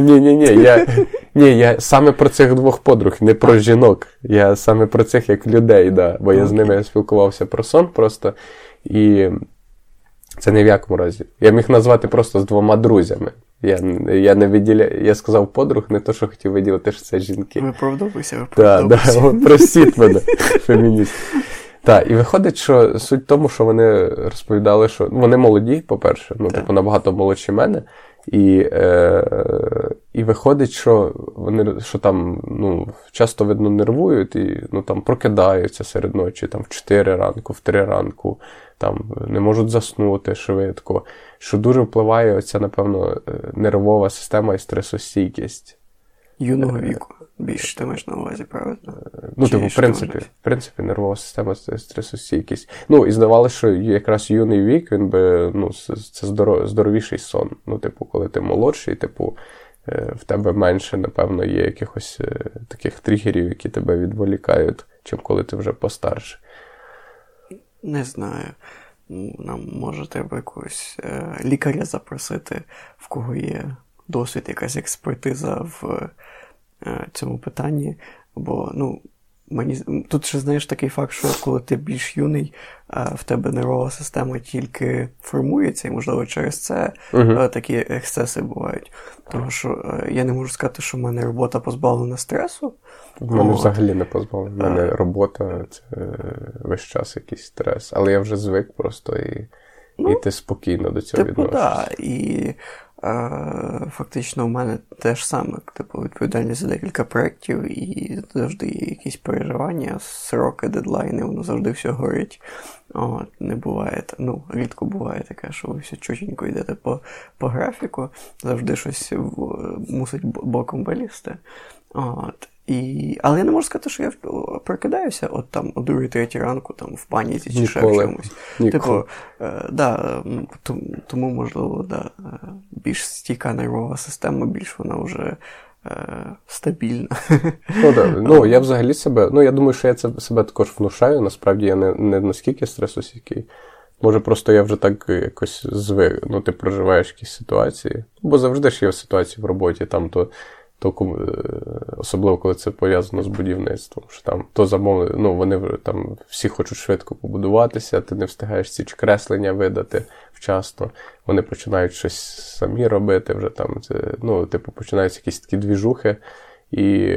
ні, ні, ні, я, ні, я саме про цих двох подруг, не про жінок. Я саме про цих як людей, да, бо я з ними спілкувався про сон просто. І це ні в якому разі. Я міг назвати просто з двома друзями. Я я не виділяю, я сказав подруг, не то, що хотів виділити, що це жінки. Виправдовуйся, виправдовуйся. Так, да, простіть мене, фемініст. Так, і виходить, що суть в тому, що вони розповідали, що ну, вони молоді, по-перше, ну, типу, набагато молодші мене. І е, і виходить, що вони що там ну, часто видно нервують і ну, там прокидаються серед ночі там, в 4 ранку, в 3 ранку, там не можуть заснути швидко. Що дуже впливає оця, напевно, е, нервова система і стресостійкість. Юного е, віку. Більше ти маєш на увазі, правильно? Ну, типу, в принципі, в принципі, нервова система це стресостійкість. Ну, і здавалося, що якраз юний вік, він би, ну, це здоров, здоровіший сон. Ну, типу, коли ти молодший, типу, е, в тебе менше, напевно, є якихось е, таких тригерів, які тебе відволікають, чим коли ти вже постарше. Не знаю. Нам може треба якогось е, лікаря запросити, в кого є досвід, якась експертиза в Е, цьому питанні. Бо, ну, мені тут ще знаєш такий факт, що коли ти більш юний, е, в тебе нервова система тільки формується, і, можливо, через це uh-huh. такі ексцеси бувають. Тому що я не можу сказати, що в мене робота позбавлена стресу. В мене От. взагалі не позбавлена. В мене робота це весь час якийсь стрес. Але я вже звик просто і. Ну, і ти спокійно до цього типу, відносишся. І Фактично, у мене теж саме типу, відповідальність за декілька проєктів, і завжди є якісь переживання, сроки, дедлайни, воно завжди все горить. От, Не буває, ну, рідко буває таке, що ви все чутенько йдете по по графіку, завжди щось в, мусить боком вилізти. От, і... Але я не можу сказати, що я прокидаюся от там о 2-3 ранку там в паніці чи ще в чомусь. Типу, е, да, тому, можливо, да, е, більш стійка нервова система, більш вона вже е, стабільна. Ну, да. ну, я взагалі себе, ну я думаю, що я це себе також внушаю. Насправді я не не наскільки стресосійкий. Може, просто я вже так якось звик, ну, ти проживаєш якісь ситуації. Бо завжди ж є ситуації в роботі, там то то е, особливо коли це пов'язано з будівництвом. що там то замовлення, ну вони там всі хочуть швидко побудуватися, ти не встигаєш ці креслення видати вчасно. Вони починають щось самі робити. вже там, ну, типу, починаються якісь такі двіжухи. І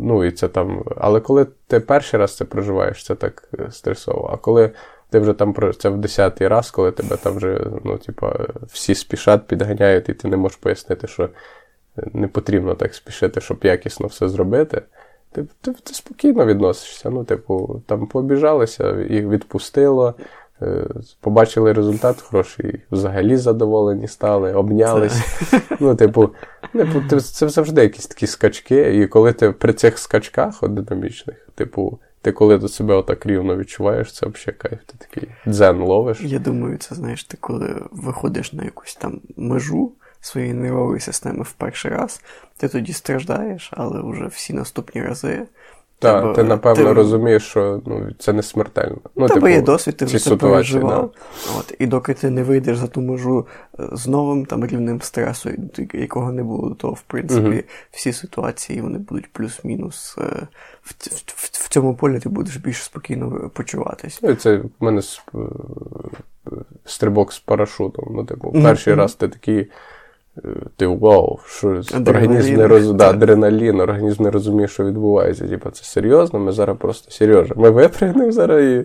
ну, і це там, Але коли ти перший раз це проживаєш, це так е, стресово. А коли ти вже там це в десятий раз, коли тебе там вже ну, типа, всі спішать, підганяють, і ти не можеш пояснити, що не потрібно так спішити, щоб якісно все зробити. Ти, ти, ти спокійно відносишся. Ну, типу, там побіжалися, їх відпустило, е, побачили результат хороший, взагалі задоволені стали, обнялись. Ну, типу, це завжди якісь такі скачки. І коли ти при цих скачках динамічних, типу, ти коли до себе отак рівно відчуваєш, це взагалі кайф. Ти такий дзен ловиш. Я думаю, це знаєш, ти коли виходиш на якусь там межу своєї нервової системи в перший раз, ти тоді страждаєш, але вже всі наступні рази. Так, ти напевно ти... розумієш, що ну, це не смертельно. Ну, Тебе типу, є досвід, ти вже це переживав. Да. От, І доки ти не вийдеш за ту межу е, з новим там рівнем стресу, якого не було до того, в принципі, uh всі ситуації вони будуть плюс-мінус. Е, в, в, в цьому полі ти будеш більш спокійно почуватися. Ну, це в мене е, стрибок з парашутом. Ну, типу, перший uh раз ти такий. Ти вау, що організм не роз... да, адреналін, організм не розуміє, що відбувається. Типа, це серйозно, ми зараз просто Сережа. Ми випрягнемо зараз і.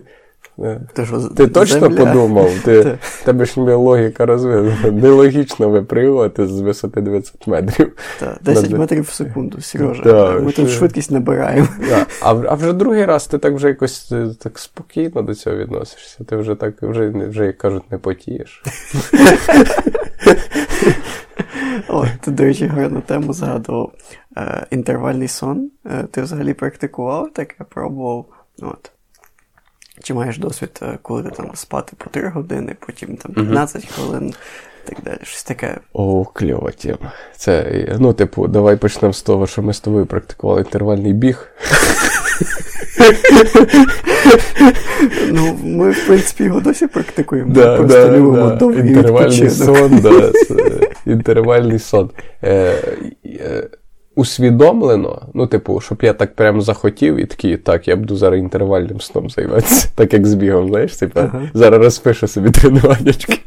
Е, ти, що, ти точно земля? подумав? Ти, Тебе ж логіка розвинена. Нелогічно випригувати з висоти 20 метрів. Так, 10 метрів в секунду, Сережа. Да, ми що... тут швидкість набираємо. Да. А а вже другий раз ти так вже якось е, так спокійно до цього відносишся. Ти вже так, вже, вже як кажуть, не потієш. О, ти, до речі, гарну тему згадував. Е, Інтервальний сон. Е, ти взагалі практикував таке, пробував. От. чи маєш досвід, е, коли ти там спати по 3 години, потім там 15 угу. хвилин так далі. Щось таке. О, кльова тема. Це, ну, типу, давай почнемо з того, що ми з тобою практикували інтервальний біг. Ну, ми, в принципі, його досі практикуємо. Да, Просто да, любимо да. Інтервальний сон, да, інтервальний сон. Е, е, Усвідомлено, ну, типу, щоб я так прямо захотів і такий, так, я буду зараз інтервальним сном займатися, так як з бігом, знаєш, типу, ага. зараз розпишу собі тренуваннячки.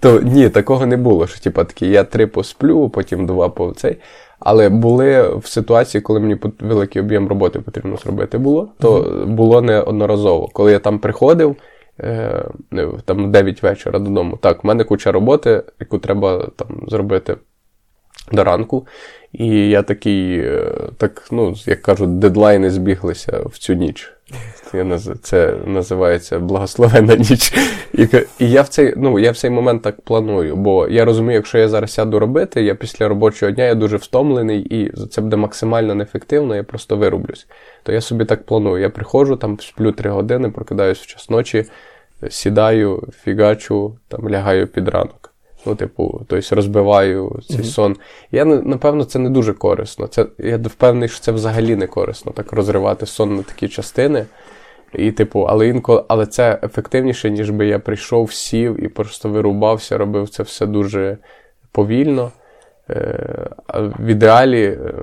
То ні, такого не було. що типу, такі, Я три посплю, потім два по цей. Але були в ситуації, коли мені великий об'єм роботи потрібно зробити було, то було неодноразово. Коли я там приходив, там 9 вечора додому, так, в мене куча роботи, яку треба там зробити до ранку. І я такий, е, так, ну, як кажуть, дедлайни збіглися в цю ніч. Це називається благословенна ніч. І я в цей ну, я в цей момент так планую, бо я розумію, якщо я зараз сяду робити, я після робочого дня я дуже втомлений, і це буде максимально неефективно, я просто вирублюсь. То я собі так планую. Я приходжу, там сплю 3 години, прокидаюсь в час ночі, сідаю, фігачу, там лягаю під ранок. Ну, типу, тобто розбиваю цей mm-hmm. сон. Я напевно, це не дуже корисно. Це, Я впевнений, що це взагалі не корисно, так розривати сон на такі частини. І, типу, Але інколи, але це ефективніше, ніж би я прийшов, сів і просто вирубався, робив це все дуже повільно. Е, в ідеалі, е,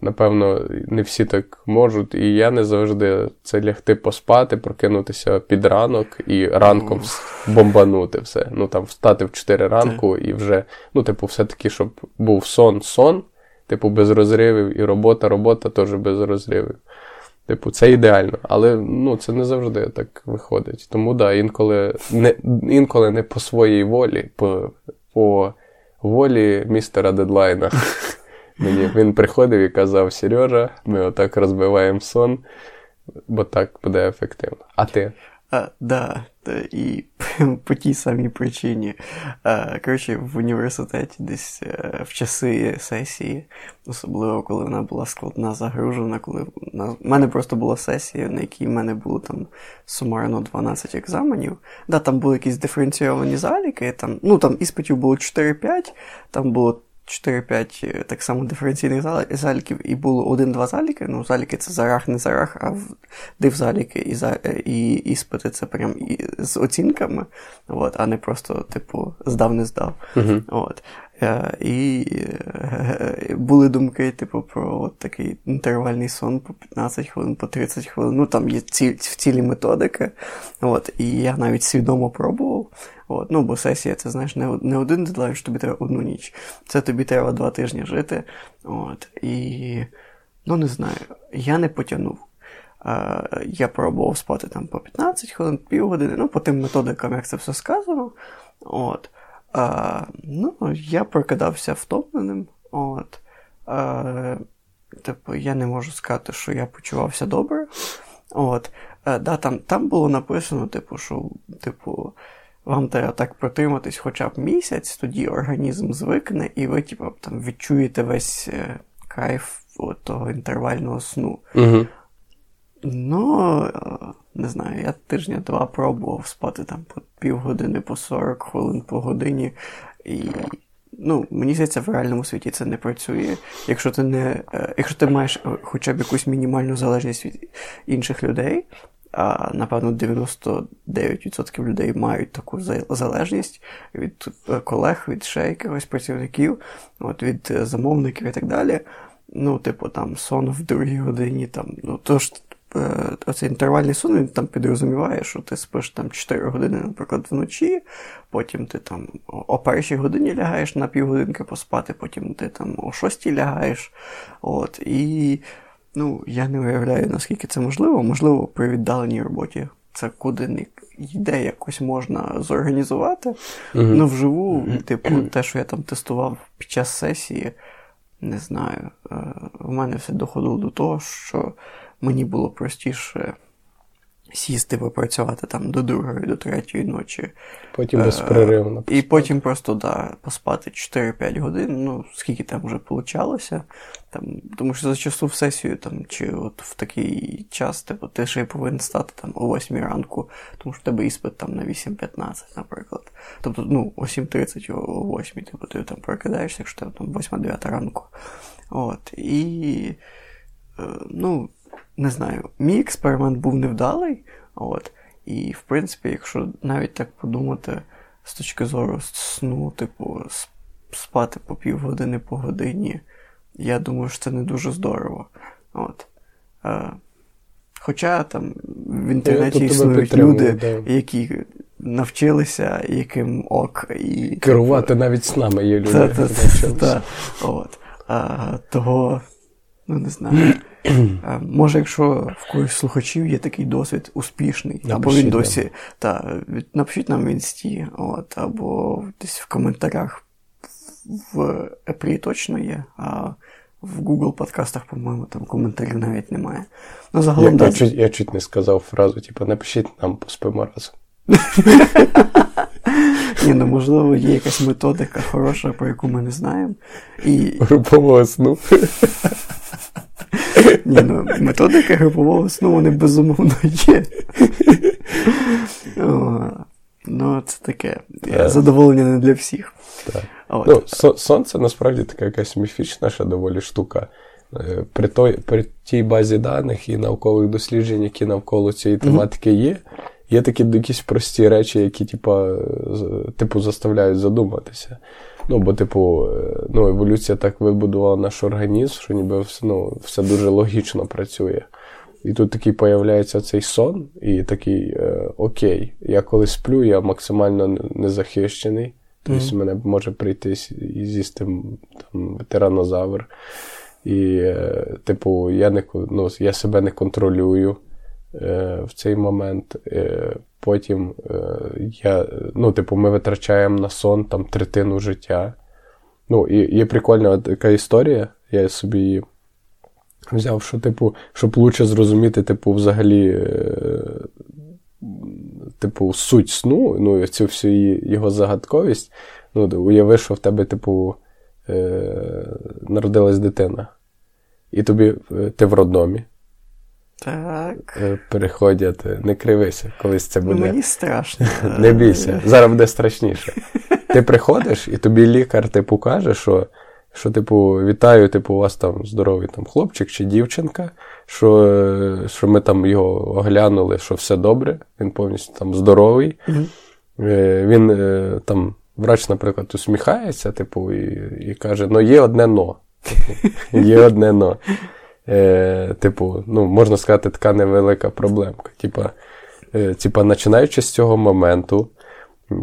напевно, не всі так можуть, і я не завжди це лягти поспати, прокинутися під ранок і ранком бомбанути все. Ну там встати в 4 ранку і вже, ну, типу, все-таки, щоб був сон-сон, типу, без розривів, і робота, робота теж без розривів. Типу, це ідеально, але ну, це не завжди так виходить. Тому да, інколи не інколи не по своїй волі, по по волі містера Дедлайна. Мені Він приходив і казав: Сережа, ми отак розбиваємо сон, бо так буде ефективно. А ти? А, да, і по тій самій причині. А, коротше, в університеті десь е, в часи сесії, особливо коли вона була складна, загружена, коли в мене просто була сесія, на якій в мене було там сумарно 12 екзаменів. Да, Там були якісь диференційовані заліки, там, ну там іспитів було 4-5, там було 4-5 е, так само диференційних заліків, і було один-два заліки. Ну, заліки це зарах, не зарах, а див-заліки і за, е, і іспити це прям і, з оцінками, от, а не просто, типу, здав, не здав. Uh-huh. От. Е, і були думки, типу, про от такий інтервальний сон по 15 хвилин, по 30 хвилин. Ну, там є ці, цілі методики. От, І я навіть свідомо пробував. От, Ну, бо сесія, це знаєш, не не один дедлайн, що тобі треба одну ніч. Це тобі треба два тижні жити. От, І ну не знаю, я не потягнув. Е, я пробував спати там по 15 хвилин, півгодини, ну, по тим методикам, як це все сказано. От. Е, ну, Я прокидався втомленим. От. Е, Типу, я не можу сказати, що я почувався добре. От. Е, да, Там там було написано, типу, що, типу, вам треба так протриматись хоча б місяць, тоді організм звикне, і ви типу, там, відчуєте весь е, кайф того інтервального сну. Угу. Ну, е, не знаю, я тижня два пробував спати там по півгодини, по 40 хвилин по годині. І ну, мені здається, в реальному світі це не працює. Якщо ти не, е, якщо ти маєш хоча б якусь мінімальну залежність від інших людей, а напевно 99% людей мають таку залежність від е, колег, від ще якихось працівників, от, від е, замовників і так далі. Ну, типу, там сон в другій годині, там, ну, тож е, оцей інтервальний сон він там підрозуміває, що ти спиш там 4 години, наприклад, вночі, потім ти там о першій годині лягаєш на півгодинки поспати, потім ти там о шостій лягаєш. От, І Ну, я не уявляю, наскільки це можливо. Можливо, при віддаленій роботі це куди не йде, якось можна зорганізувати. Mm-hmm. Ну, вживу, типу, те, що я там тестував під час сесії, не знаю. Е, мене все доходило до того, що мені було простіше сісти попрацювати там до другої, до третьої ночі. Потім безперервно. Е, і потім просто да, поспати 4-5 годин, ну, скільки там вже получалося. Там, Тому що за часу в сесію, там, чи от в такий час, типу, ти ще повинен стати там о 8 ранку, тому що в тебе іспит там на 8.15, наприклад. Тобто, ну, о 7.30, о 8, типу, ти там прокидаєшся, якщо там 8-9 ранку. От. І, е, ну, не знаю, мій експеримент був невдалий. От. І, в принципі, якщо навіть так подумати з точки зору сну, типу, спати по півгодини по годині, я думаю, що це не дуже здорово. От. Е, Хоча там в інтернеті існують люди, да. які навчилися, яким ок. і... Керувати типу, навіть снами є люди. Та, та, та, от. А, Того, ну не знаю. Е, може, якщо в когось слухачів є такий досвід успішний, напишіть або він досі. Та, напишіть нам в інсті, от, або десь в коментарях в Apple точно є, а в Google подкастах, по-моєму, там коментарів навіть немає. Ну, загалом, я, да... я, чуть, я чуть не сказав фразу, типу, напишіть нам поспимо разом. Ні, ну можливо, є якась методика хороша, про яку ми не знаємо. І... Групового сну. Ні, ну методики групового сну вони безумовно є. Ну, це таке. Задоволення не для всіх. Так. Ну, Сонце насправді така якась міфічна ще доволі штука. Е, при той, при тій базі даних і наукових досліджень, які навколо цієї тематики є, є такі якісь прості речі, які типу, типу заставляють задуматися. Ну, бо, типу, е, ну, еволюція так вибудувала наш організм, що ніби ну, все дуже логічно працює. І тут такий появляється цей сон, і такий е, окей, я коли сплю, я максимально незахищений. Тобто mm-hmm. мене може прийти і з'їсти там, тиранозавр. І, е, типу, я не ну, я себе не контролюю в цей момент. Е, Потім е, я, ну, типу, ми витрачаємо на сон там третину життя. Ну, і є прикольна така історія, я собі її взяв, що, типу, щоб лучше зрозуміти, типу, взагалі, е, типу, суть сну, ну, цю всю його загадковість. Ну, уяви, що в тебе, типу, е, народилась дитина. І тобі е, ти в роддомі. Так. Е, переходять, не кривися, колись це буде. Мені страшно. Не бійся, зараз буде страшніше. Ти приходиш, і тобі лікар типу каже, що що, типу, вітаю, типу, у вас там здоровий там хлопчик чи дівчинка, що що ми там його оглянули, що все добре, він повністю там здоровий. Mm-hmm. Він там, врач, наприклад, усміхається, типу, і і каже: ну є одне но. Є одне но. Е, Типу, ну, можна сказати, така невелика проблемка. Типа, е, типа, починаючи з цього моменту,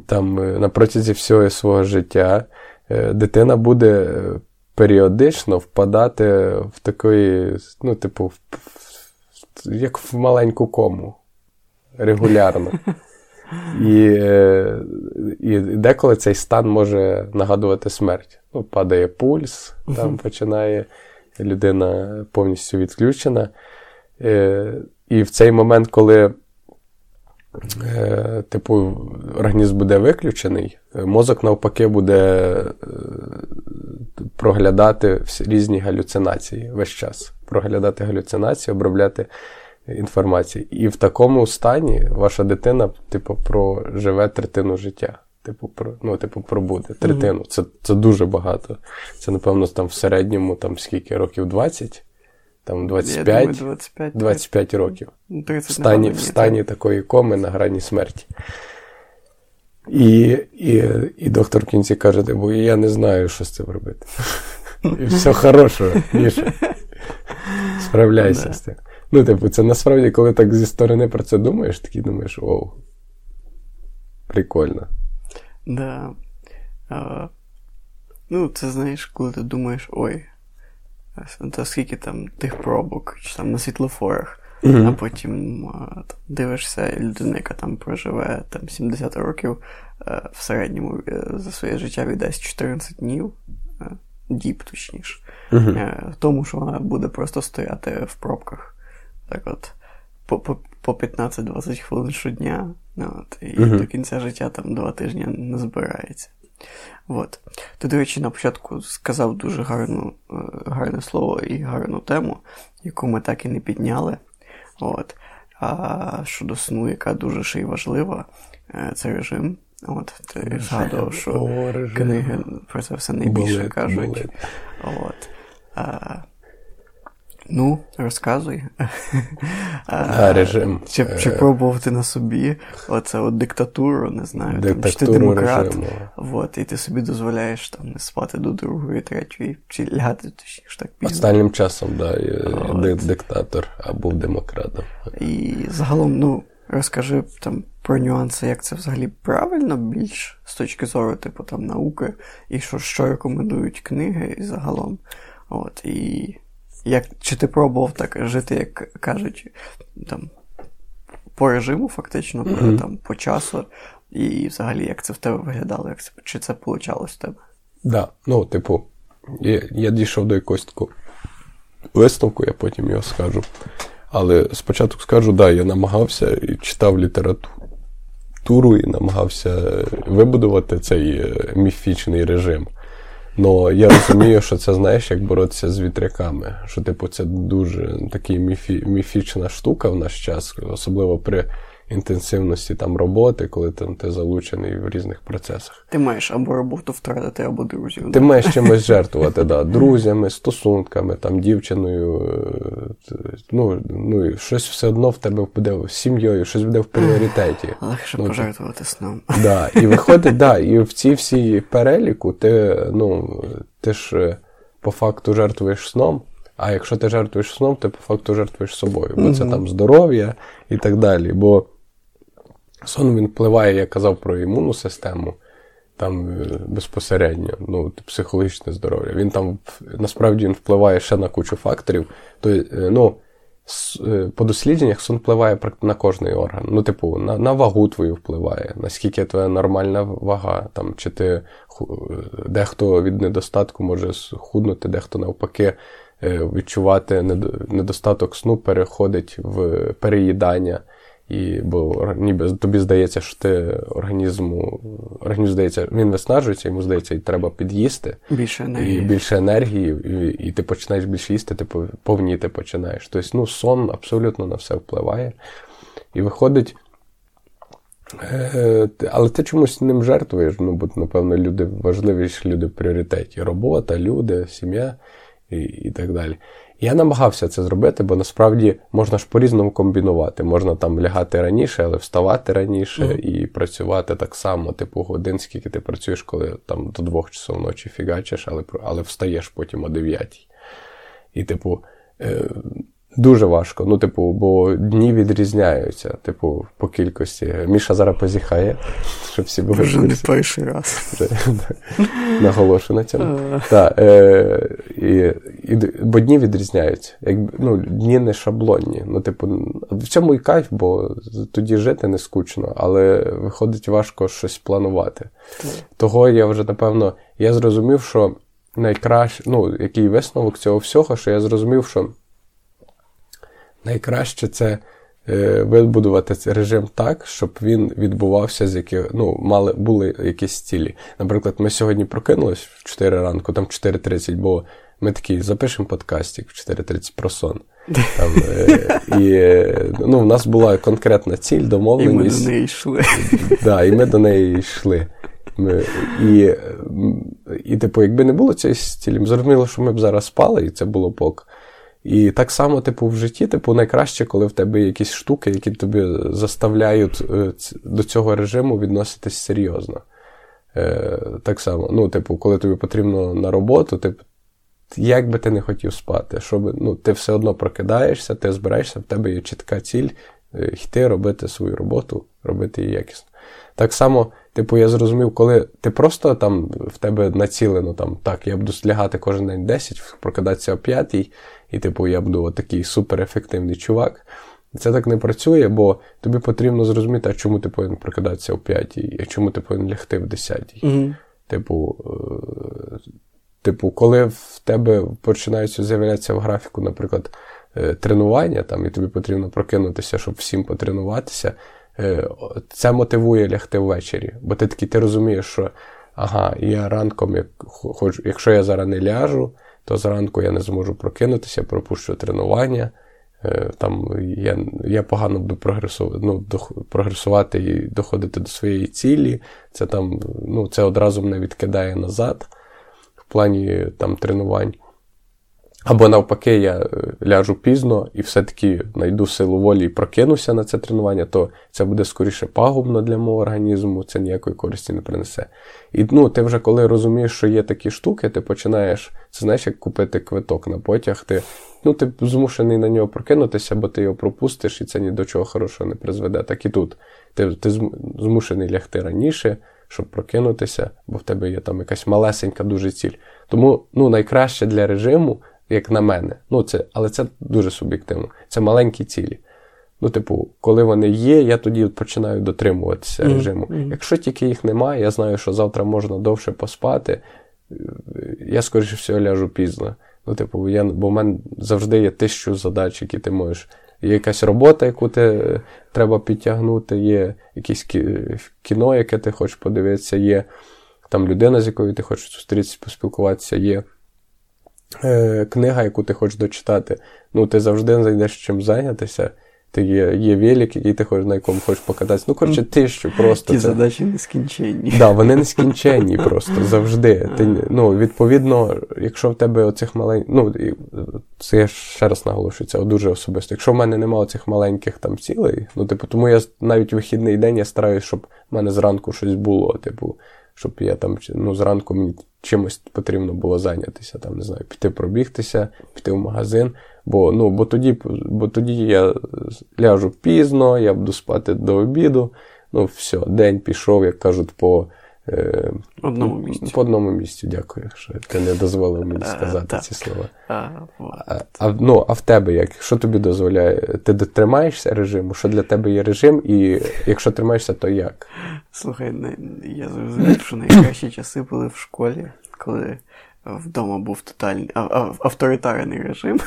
там, е, на протязі всього свого життя, е, дитина буде е, періодично впадати в такої, ну, типу, в, в, як в маленьку кому регулярно. І е, і деколи цей стан може нагадувати смерть. Ну, Падає пульс, там починає людина повністю відключена. Е, І в цей момент, коли е, типу, організм буде виключений, мозок навпаки буде проглядати різні галюцинації весь час. Проглядати галюцинації, обробляти інформацію. І в такому стані ваша дитина, типу, проживе третину життя. Типу, про, ну, типу, пробуде третину. Mm-hmm. Це це дуже багато. Це, напевно, там в середньому там скільки років 20, там 25 думаю, 25, 25 років. 30 в стані в стані такої коми на грані смерті. І і, і доктор в кінці каже: бо я не знаю, що з цим робити. І все хороше, Міша. Справляйся з цим. Ну, типу, це насправді, коли так зі сторони про це думаєш, такий думаєш, оу. Прикольно. Да. А, Ну, це знаєш, коли ти думаєш, ой, та скільки там тих пробок, чи там на світлофорах, mm-hmm. а потім а, там, дивишся, людина, яка там проживе там 70 років, а, в середньому е, за своє життя віддасть 14 днів, діб, точніше, mm-hmm. тому що вона буде просто стояти в пробках. Так от. По по, 15-20 хвилин щодня, ну, от, і uh до кінця життя там два тижні не збирається. От. Ти, до речі, на початку сказав дуже гарну, е, гарне слово і гарну тему, яку ми так і не підняли. От. А щодо сну, яка дуже ще й важлива, е, це режим. От, Ти згадував, що О, книги про це все найбільше болит, кажуть. Болит. От. А, Ну, розказуй. А, режим. Чи чи е, пробував ти на собі оце от диктатуру, не знаю, там, чи ти демократ, режиму. от, і ти собі дозволяєш там не спати до другої, третьої, чи лягати точніше так пізно. Останнім часом, да, я диктатор, а був демократом. І загалом, ну, розкажи там про нюанси, як це взагалі правильно більш з точки зору, типу, там, науки, і що що рекомендують книги і загалом. От, і як, Чи ти пробував так жити, як кажуть, там, по режиму, фактично, mm-hmm. там, по часу, і взагалі, як це в тебе виглядало, як це, чи це вийшло в тебе? Так, да. ну, типу, я, я дійшов до якогось такого висновку, я потім його скажу. Але спочатку скажу, да, я намагався і читав літературу і намагався вибудувати цей е, міфічний режим. Ну я розумію, що це знаєш, як боротися з вітряками. Що, типу, це дуже така міфі, міфічна штука в наш час, особливо при інтенсивності там роботи, коли там ти залучений в різних процесах. Ти маєш або роботу втратити, або друзів. Ти да? маєш чимось жертвувати, да, друзями, стосунками, там, дівчиною. Е, ну, ну, щось все одно в тебе буде з сім'єю, щось буде в пріоритеті. Легше ну, пожертвувати сном. Да, І виходить, да, і в цій всій переліку ти, ну, ти ж е, по факту жертвуєш сном. А якщо ти жертвуєш сном, ти по факту жертвуєш собою, бо mm-hmm. це там здоров'я і так далі. Бо Сон він впливає, я казав про імунну систему, там е, безпосередньо, ну, психологічне здоров'я. Він там насправді він впливає ще на кучу факторів. То, е, ну, е, По дослідженнях сон впливає на кожний орган. Ну, типу, на на вагу твою впливає, наскільки твоя нормальна вага, там, чи ти дехто від недостатку може схуднути, дехто навпаки відчувати недостаток сну переходить в переїдання. І бо ніби тобі здається, що ти організму організм здається, він виснажується, йому здається, і треба під'їсти більше енергії. І більше енергії, і, і ти починаєш більше їсти, ти повніти починаєш. Тобто, ну, сон абсолютно на все впливає. І виходить. Е, але ти чомусь ним жертвуєш, ну, бо, напевно, люди важливіші люди в пріоритеті. Робота, люди, сім'я і, і так далі. Я намагався це зробити, бо насправді можна ж по-різному комбінувати. Можна там лягати раніше, але вставати раніше mm-hmm. і працювати так само, типу годин, скільки ти працюєш, коли там до двох часов ночі фігачиш, але але встаєш потім о дев'ятій. І, типу, е, Дуже важко. Ну, типу, бо дні відрізняються, типу, по кількості. Міша зараз позіхає, щоб всі були. Вже не перший раз. Наголошую на цьому. Так, е, і, Бо дні відрізняються. Ну, Дні не шаблонні. Ну, типу, В цьому і кайф, бо тоді жити не скучно, але виходить важко щось планувати. Того я вже, напевно, я зрозумів, що найкраще, ну, який висновок цього всього, що я зрозумів, що найкраще це е, вибудувати цей режим так, щоб він відбувався з яких, ну, мали, були якісь цілі. Наприклад, ми сьогодні прокинулись в 4 ранку, там 4.30, бо ми такі запишемо подкастик в 4.30 про сон. Там, е, І ну, в нас була конкретна ціль, домовленість. І ми до неї йшли. Да, І ми до неї йшли. Ми, І, і, типу, якби не було цієї цілі, зрозуміло, що ми б зараз спали, і це було пок. І так само, типу, в житті, типу, найкраще, коли в тебе якісь штуки, які тобі заставляють е, до цього режиму відноситись серйозно. Е, Так само, ну, типу, коли тобі потрібно на роботу, типу, як би ти не хотів спати, щоб ну, ти все одно прокидаєшся, ти збираєшся, в тебе є чітка ціль е, йти, робити свою роботу, робити її якісно. Так само, типу, я зрозумів, коли ти просто там в тебе націлено, там, так, я буду лягати кожен день 10, прокидатися о 5, і, типу, я буду такий суперефективний чувак. Це так не працює, бо тобі потрібно зрозуміти, а чому ти повинен прокидатися о 5, а чому ти повинен лягти в 10. Mm-hmm. Типу, е, типу, коли в тебе починаються з'являтися в графіку, наприклад, е, тренування, там, і тобі потрібно прокинутися, щоб всім потренуватися, е, це мотивує лягти ввечері. Бо ти такий ти розумієш, що ага, я ранком, як хоч, якщо я зараз не ляжу, то зранку я не зможу прокинутися, пропущу тренування. Е, там Я я погано буду прогресувати ну, прогресувати і доходити до своєї цілі. Це там, ну, це одразу мене відкидає назад в плані там тренувань. Або навпаки, я е, ляжу пізно і все-таки знайду силу волі і прокинуся на це тренування, то це буде скоріше пагубно для мого організму, це ніякої користі не принесе. І ну, ти вже коли розумієш, що є такі штуки, ти починаєш, це знаєш, як купити квиток на потяг, ти ну, ти змушений на нього прокинутися, бо ти його пропустиш, і це ні до чого хорошого не призведе. Так і тут. Ти, ти змушений лягти раніше. Щоб прокинутися, бо в тебе є там якась малесенька дуже ціль. Тому ну, найкраще для режиму як на мене. Ну, це, Але це дуже суб'єктивно. Це маленькі цілі. Ну, типу, коли вони є, я тоді починаю дотримуватися mm-hmm. режиму. Якщо тільки їх немає, я знаю, що завтра можна довше поспати, я, скоріше всього, ляжу пізно. Ну, типу, я, Бо в мене завжди є тисячу задач, які ти можеш. Є якась робота, яку ти треба підтягнути, є якесь кіно, яке ти хочеш подивитися, є там людина, з якою ти хочеш зустрітися, поспілкуватися, є е, книга, яку ти хочеш дочитати, ну ти завжди знайдеш чим зайнятися. Ти є є велик, який ти хочеш на якому хочеш покататися. Ну, коротше, тисячу просто. Ті це... задачі нескінченні. Так, да, вони нескінченні просто завжди. Ти, ну, Відповідно, якщо в тебе оцих маленьких. Ну, це я ще раз наголошую, це дуже особисто. Якщо в мене немає оцих маленьких там цілей, ну, типу, тому я навіть вихідний день я стараюсь, щоб в мене зранку щось було. Типу, щоб я там ну, зранку мені чимось потрібно було зайнятися, там, не знаю, піти пробігтися, піти в магазин. Бо ну, бо, тоді бо тоді я ляжу пізно, я буду спати до обіду. Ну, все, день пішов, як кажуть, по одному місці. По одному місці, дякую, що ти не дозволив мені сказати ці слова. А, а, ну, а в тебе як? Що тобі дозволяє? Ти дотримаєшся режиму? Що для тебе є режим, і якщо тримаєшся, то як? Слухай, я зрозумів, що найкращі часи були в школі, коли вдома був тотальний авторитарний режим.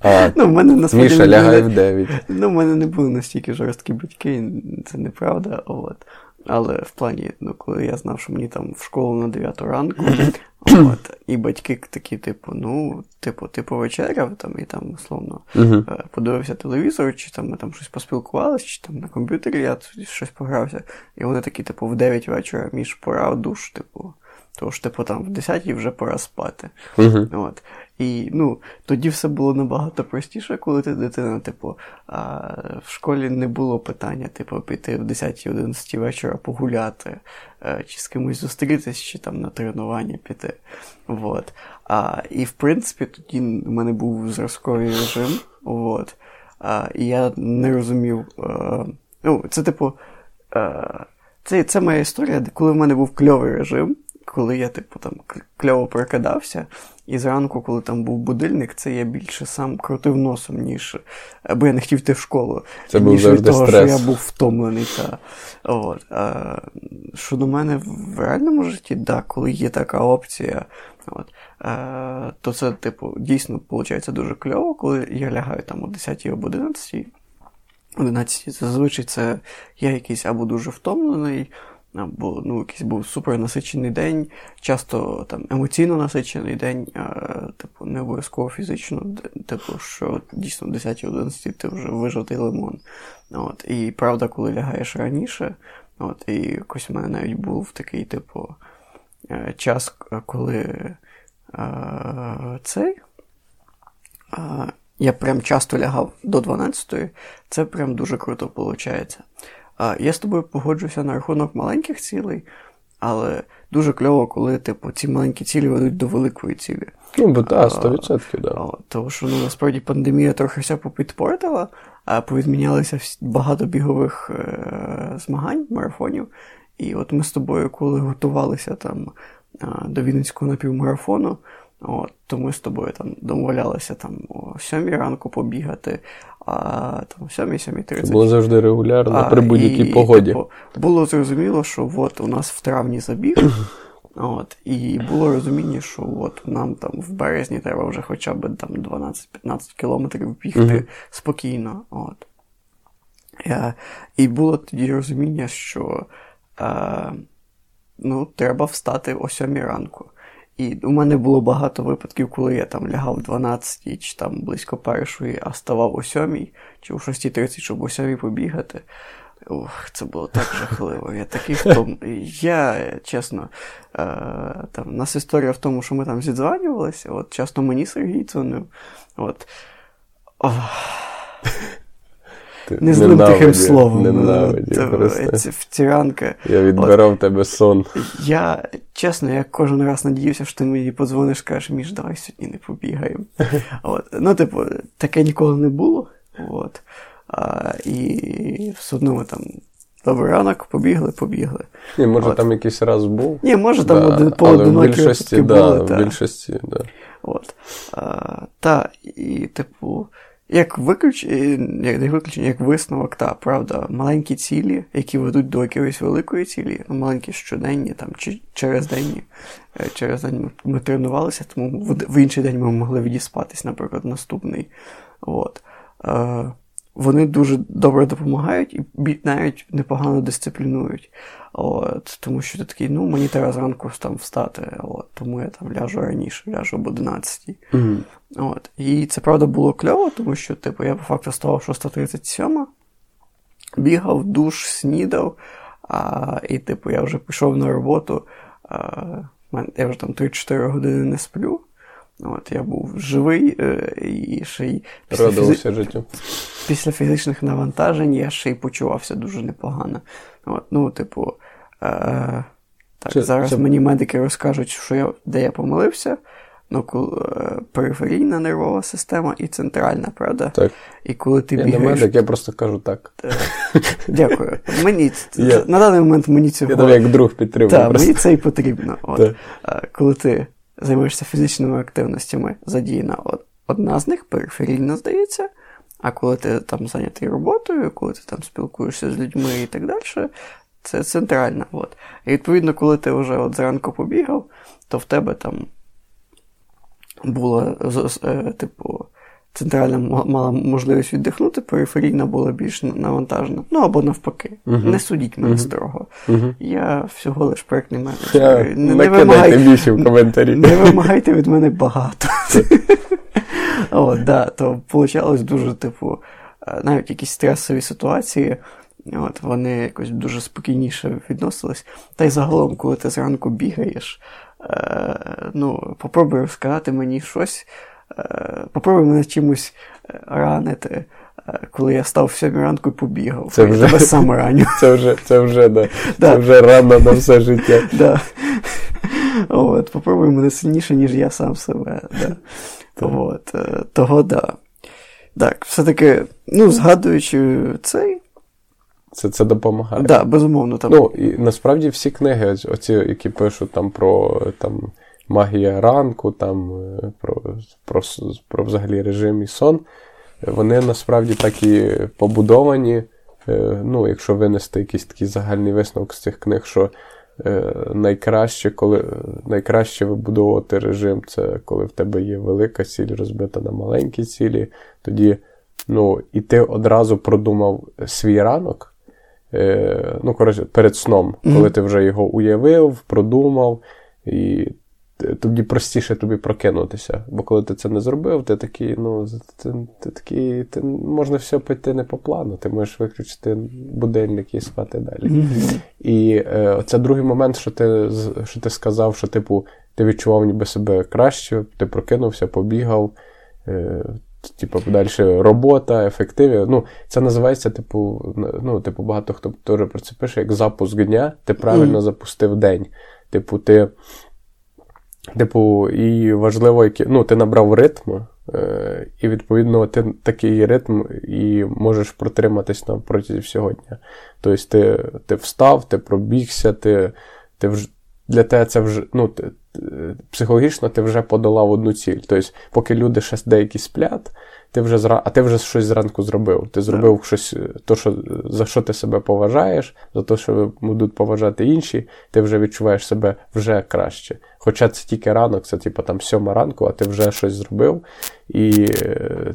А, ну, в мене насправді Міша лягає в 9. Ну, в мене не були настільки жорсткі батьки, це неправда. От. Але в плані, ну, коли я знав, що мені там в школу на 9 ранку, от, і батьки такі, типу, ну, типу, ти повечеряв там, і там, условно, uh-huh. подивився телевізор, чи там ми там щось поспілкувалися, чи там на комп'ютері я щось погрався. І вони такі, типу, в 9 вечора між пора душ, типу. Тому що, типу, там в 10 вже пора спати. Uh-huh. От. І ну, тоді все було набагато простіше, коли ти дитина, типу, а, в школі не було питання, типу, піти в 10-11 вечора погуляти, а, е, чи з кимось зустрітись, чи там на тренування піти. От. А, І в принципі, тоді в мене був зразковий режим. От. А, І я не розумів. А, е, ну, Це, типу, а, е, це, це моя історія, коли в мене був кльовий режим коли я, типу, там кльово прокидався, і зранку, коли там був будильник, це я більше сам крутив носом, ніж бо я не хотів йти в школу. Це ніж був від того, стрес. що я був втомлений. Та, от. А, Щодо мене в реальному житті, да, коли є така опція, от, а, то це, типу, дійсно виходить дуже кльово, коли я лягаю там о 10 або 11. 11 зазвичай це я якийсь або дуже втомлений або ну, якийсь був супер насичений день, часто там емоційно насичений день, а, типу, не обов'язково фізично, типу, що дійсно в 10-11 ти вже вижатий лимон. От. І правда, коли лягаєш раніше, от, і якось у мене навіть був такий, типу, е, час, коли а, цей. А, я прям часто лягав до 12-ї, це прям дуже круто виходить. Я з тобою погоджуюся на рахунок маленьких цілей, але дуже кльово, коли типу, ці маленькі цілі ведуть до великої цілі. Ну, бо так, 100%, да. Тому що ну, насправді пандемія трохи все попідпортила, а повідмінялися багато бігових е- змагань, марафонів. І от ми з тобою, коли готувалися там до Вінницького напівмарафону, От, То ми з тобою там домовлялися там о 7 ранку побігати, а там о 7-7.30. Це було завжди регулярно, при будь-якій погоді. Типу, було зрозуміло, що от у нас в травні забіг, От, І було розуміння, що от нам там в березні треба вже хоча б там 12-15 кілометрів бігти mm-hmm. спокійно. От. Е, І було тоді розуміння, що е, ну, треба встати о 7 ранку. І у мене було багато випадків, коли я там лягав в 12 чи там близько першої, а ставав о 7 чи о 6.30, щоб о 7 побігати. Ох, це було так жахливо. Я такий втом. Я, чесно, е, там, нас історія в тому, що ми там зідзванювалися, от часто мені Сергій дзвонив. От. Ох. Не злим тихим словом. Ненавиді, втіранка. Я відбирав От, тебе сон. Я, чесно, я кожен раз надіюся, що ти мені подзвониш, скажеш, Міш, давай сьогодні не побігаємо. От. Ну, типу, таке ніколи не було. От. А, І все одно ми там. Добрий ранок, побігли, побігли. Ні, може От. там якийсь раз був. Ні, може там да, один поодинокі більшості, да, були. В більшості, да. От. А, Та, і, типу, як виключ... як не виключення, як висновок, та, правда, маленькі цілі, які ведуть до якоїсь великої цілі, ну, маленькі щоденні, там, чи через день, е, через день ми тренувалися, тому в інший день ми могли відіспатись, наприклад, наступний. От. Е, вони дуже добре допомагають і навіть непогано дисциплінують. От, Тому що ти такий, ну, мені треба зранку там встати, от, тому я там ляжу раніше, ляжу об 11. Mm-hmm. От, І це правда було кльово, тому що типу, я по факту ставав 6.37, бігав, душ, снідав, а, і типу, я вже пішов на роботу, а, я вже там 3-4 години не сплю. От, Я був живий е, і ще й після, фізи... життю. після фізичних навантажень я ще й почувався дуже непогано. От, Ну, типу, е, так, чи, зараз чи... мені медики розкажуть, що я, де я помилився. Ну, коли, е, периферійна нервова система і центральна, правда? Так. І коли ти я бігаєш... не медик, я просто кажу так. Е, дякую. Мені, я... На даний момент мені цього... Я як друг підтримую. Так, мені це і потрібно. От. Е, коли ти займаєшся фізичними активностями, задіяна одна з них, периферійна, здається. А коли ти там зайнятий роботою, коли ти там спілкуєшся з людьми і так далі, це центральна. От. І відповідно, коли ти вже от зранку побігав, то в тебе там було, е, типу, центральна мала можливість віддихнути, периферійна була більш навантажена. Ну або навпаки. Uh-huh. Не судіть мене uh-huh. строго. Uh-huh. Я всього лиш проєктний менеджер. Yeah, не, не, вимагайте, більше в коментарі. не вимагайте від мене багато. О, да, То вийшло дуже, типу, е, навіть якісь стресові ситуації. От, Вони якось дуже спокійніше відносились. Та й загалом, коли ти зранку бігаєш, е, ну, попробуй розказати мені щось, попробуй мене чимось е, ранити. Е, коли я став в сьомій ранку і побігав, це вже, тебе сам раню. Це вже це вже, да. да. Це вже рано на все життя. Да. От, Попробуй мене сильніше, ніж я сам себе. Да. От, Того да. Так, все-таки, ну, згадуючи цей. Це це допомагає. Так, да, безумовно. Там. Ну, і насправді всі книги, оці, які пишуть там про там, магія ранку, там, е, про, про, про взагалі режим і сон, вони насправді так і побудовані. Е, ну, Якщо винести якийсь такий загальний висновок з цих книг, що е, найкраще коли, найкраще вибудовувати режим, це коли в тебе є велика ціль розбита на маленькі цілі. Тоді ну, і ти одразу продумав свій ранок. Ну, коротше, перед сном, коли ти вже його уявив, продумав, і тоді простіше тобі прокинутися. Бо коли ти це не зробив, ти такий, ну, ти, ти такий, ти можна все піти не по плану, ти можеш виключити будильник і спати далі. Mm-hmm. І е, це другий момент, що ти що ти сказав, що типу, ти відчував ніби себе краще, ти прокинувся, побігав. Е, Типу, далі робота, ефективі. Ну, Це називається, типу, ну, типу, багато хто теж про це пише, як запуск дня, ти правильно mm. запустив день. Типу, ти Типу, і важливо, які, ну, ти набрав ритм, е, і, відповідно, ти такий ритм і можеш протриматись на протязі всього дня. Тобто, ти ти встав, ти пробігся, ти ти вже, для тебе це вже ну, ти, психологічно ти вже подолав одну ціль. Тобто, поки люди ще деякі сплять, ти вже зра... а ти вже щось зранку зробив. Ти зробив yeah. щось, то, що, за що ти себе поважаєш, за те, що будуть поважати інші, ти вже відчуваєш себе вже краще. Хоча це тільки ранок, це типу там сьома ранку, а ти вже щось зробив, і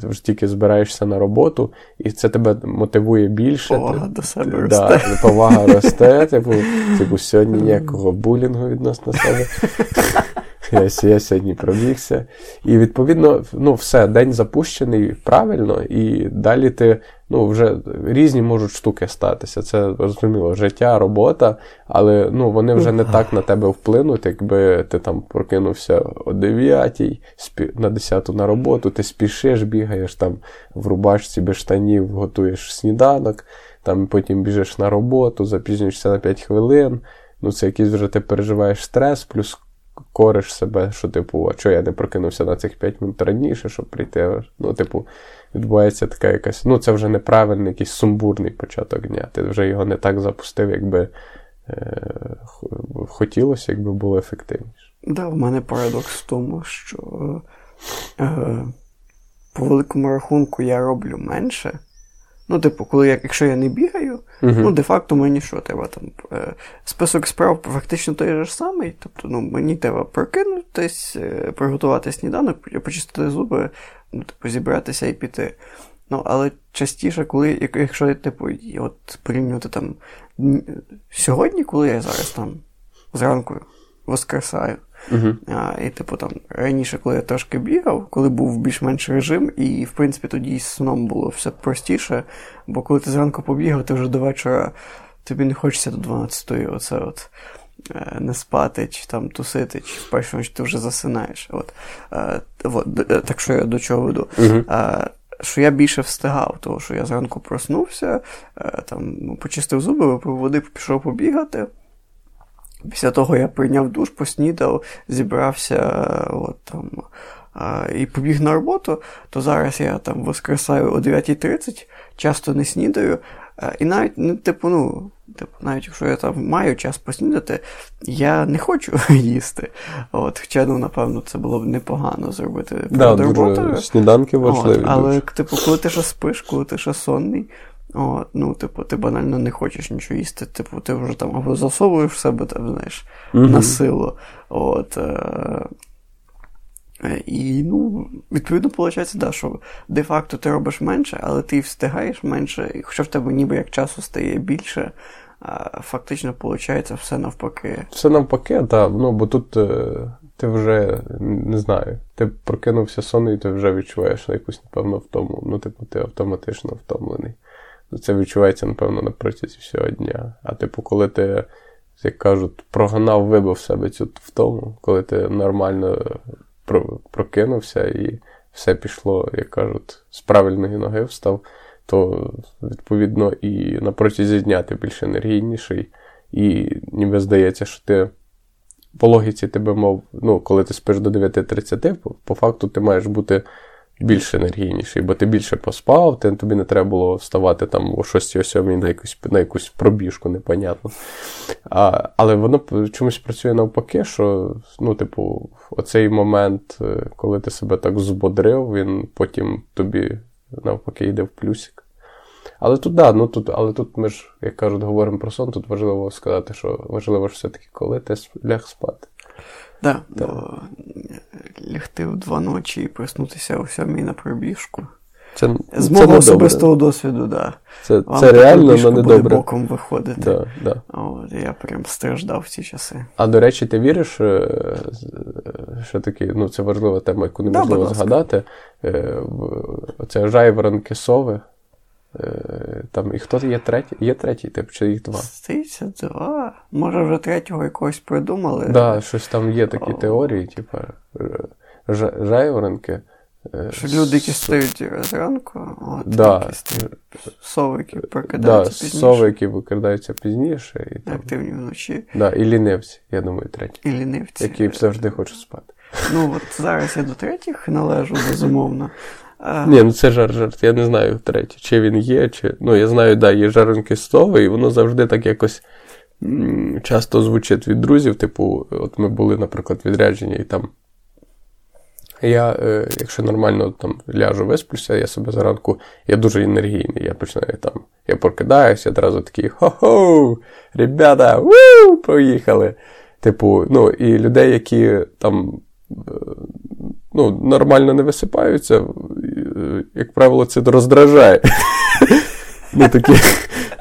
ти вже тільки збираєшся на роботу, і це тебе мотивує більше. Повага ти, до себе ти, росте. Повага росте, типу, типу, сьогодні ніякого булінгу відносно себе. Я, я сьогодні пробігся. І відповідно, ну, все, день запущений правильно, і далі ти ну, вже різні можуть штуки статися. Це зрозуміло, життя, робота, але ну, вони вже не так на тебе вплинуть, якби ти там прокинувся о 9 на 10 на роботу, ти спішиш, бігаєш там в рубашці без штанів, готуєш сніданок, там потім біжиш на роботу, запізнюєшся на 5 хвилин. Ну, це якийсь вже ти переживаєш стрес, плюс кориш себе, що, типу, а чого я не прокинувся на цих 5 минут раніше, щоб прийти. Ну, типу, відбувається така якась. Ну, це вже неправильний, якийсь сумбурний початок дня. Ти вже його не так запустив, якби е, хотілося, якби було ефективніше. Так, да, в мене парадокс в тому, що е, по великому рахунку я роблю менше. Ну, типу, коли я, якщо я не бігаю, uh-huh. ну, де-факто мені що треба там. Е, список справ фактично той же самий. Тобто, ну, мені треба прокинутись, е, приготувати сніданок, почистити зуби, ну, типу, зібратися і піти. Ну, але частіше, коли, якщо типу, от порівнювати там сьогодні, коли я зараз там зранку воскресаю, Uh-huh. А, І, типу, там раніше, коли я трошки бігав, коли був більш-менш режим, і, в принципі, тоді з сном було все простіше, бо коли ти зранку побігав, ти вже до вечора тобі не хочеться до 12-ї оце от. Е, не спати, чи там тусити, чи в першу ніч ти вже засинаєш. От. А, е, от, е, Так що я до чого веду? Uh-huh. А, що я більше встигав, тому що я зранку проснувся, там, почистив зуби, випив води, пішов побігати. Після того я прийняв душ, поснідав, зібрався от, там, а, і побіг на роботу, то зараз я там воскресаю о 9.30, часто не снідаю. А, і навіть, ну, типу, ну, типу, навіть якщо я там маю час поснідати, я не хочу їсти. От, Хоча, ну, напевно, це було б непогано зробити да, перед роботою. Сніданки важливі. От, але, дуже. типу, коли ти ще спиш, коли ти ще сонний. О, Ну, типу, ти банально не хочеш нічого їсти, типу, ти вже там або засовуєш в себе, там, знаєш, mm-hmm. на силу. От, е- І, ну, відповідно, виходить, да, що де-факто ти робиш менше, але ти встигаєш менше, і хоча в тебе ніби як часу стає більше, фактично виходить все навпаки. Все навпаки, так. Ну, бо тут е, ти вже не знаю, ти прокинувся сонний, і ти вже відчуваєш якусь, напевно, втому. Ну, типу, ти автоматично втомлений. Це відчувається, напевно, на протязі всього дня. А типу, коли ти, як кажуть, прогнав, вибив себе цю втому, коли ти нормально прокинувся і все пішло, як кажуть, з правильної ноги встав, то відповідно і на протязі дня ти більш енергійніший, і ніби здається, що ти. По логіці тебе мов, ну, коли ти спиш до 9.30, по, по факту ти маєш бути більш енергійніший, бо ти більше поспав, ти, тобі не треба було вставати там о 6-7 на якусь на якусь пробіжку, непонятно. А, Але воно чомусь працює навпаки, що, ну, типу, оцей момент, е, коли ти себе так збодрив, він потім тобі навпаки йде в плюсик. Але тут, да, ну тут, але тут ми ж, як кажуть, говоримо про сон, тут важливо сказати, що важливо ж все-таки, коли ти ляг спати. Да, да. Бо лягти в два ночі і проснутися о сьомій на пробіжку. Це, З це мого особистого досвіду, да. Це це реально, але не добре. боком виходити. Да, да. От, Я прям страждав в ці часи. А до речі, ти віриш, е, що таки, ну це важлива тема, яку неможливо да, згадати. Е, це жайворонки сови. Е, там, І хто є третій? Є третій тип, чи їх два? Здається, два. Може, вже третього якогось придумали. Так, да, щось там є такі О. теорії, типу жайворонки. Е, що люди, які стають зранку, от, да. сови, які прокидаються да, пізніше. Сови, які викрадаються пізніше. І, там, Активні вночі. Да, І лінивці, я думаю, треті. І лінивці. Які завжди хочуть спати. Ну, от зараз я до третіх належу, безумовно. Ні, ну це жар жарт, я не знаю третє, чи він є, чи. Ну, я знаю, да, є жаринки сови, і воно завжди так якось часто звучить від друзів. Типу, от ми були, наприклад, відряджені, і там Я, е, якщо нормально там ляжу висплюся, я себе зранку, я дуже енергійний. Я починаю там, я прокидаюся, одразу такий хо-хо, ребята, ву, поїхали. Типу, ну, і людей, які там е, ну, нормально не висипаються, е, як правило, це роздражає. Ну, такі,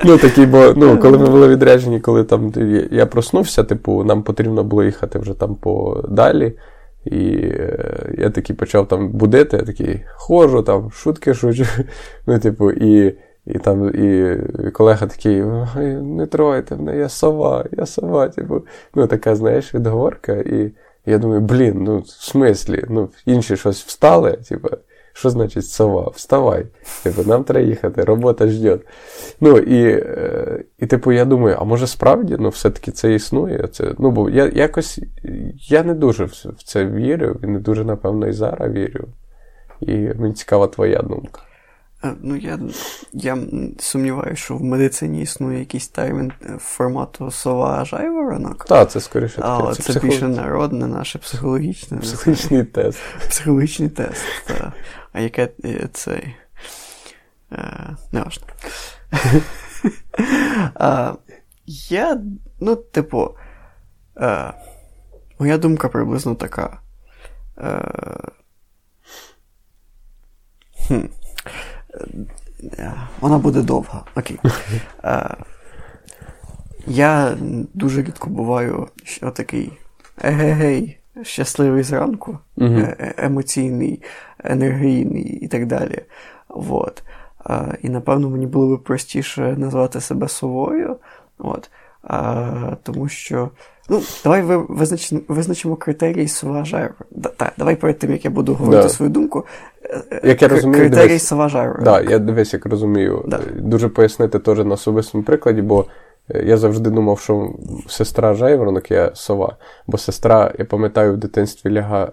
ну, такі, бо ну, коли ми були відряджені, коли там я проснувся, типу, нам потрібно було їхати вже там подалі. І е, я такий почав там будити, я такий ходжу, там, шутки шучу. Ну, типу, і і там і колега такий, не тройте мене, я сова, я сова. Типу, ну, така, знаєш, відговорка. І я думаю, блін, ну в смислі, ну, інші щось встали, типу, що значить сова? Вставай. Типу, нам треба їхати, робота жде. Ну, і, е, і, типу, я думаю, а може справді ну, все-таки це існує? Це, ну, бо я якось я не дуже в це вірю, і не дуже, напевно, і зараз вірю. І мені цікава твоя думка. Е, ну, я я сумніваюся, що в медицині існує якийсь термін е, формату сова жайворонок. Так, це скоріше таке. Але це, це психолог... більше народне, наше психологічне. Психологічний тест. Психологічний тест, так. А яке е. Не важно. Я, ну, типу, моя думка приблизно така. Хм. Вона буде довга. Окей. Е, я дуже рідко буваю що такий егегей, щасливий зранку, е, емоційний, енергійний і так далі. Вот. І напевно мені було б простіше назвати себе совою. От. Тому що Ну, давай визначимо, визначимо критерії Саважайру. Да, так, давай перед тим, як я буду говорити да. свою думку. Як я розумію, критерій дивись, да, я дивись, як розумію. Да. Дуже пояснити теж на особистому прикладі, бо я завжди думав, що сестра жайворонок я сова, бо сестра, я пам'ятаю, в дитинстві лягає,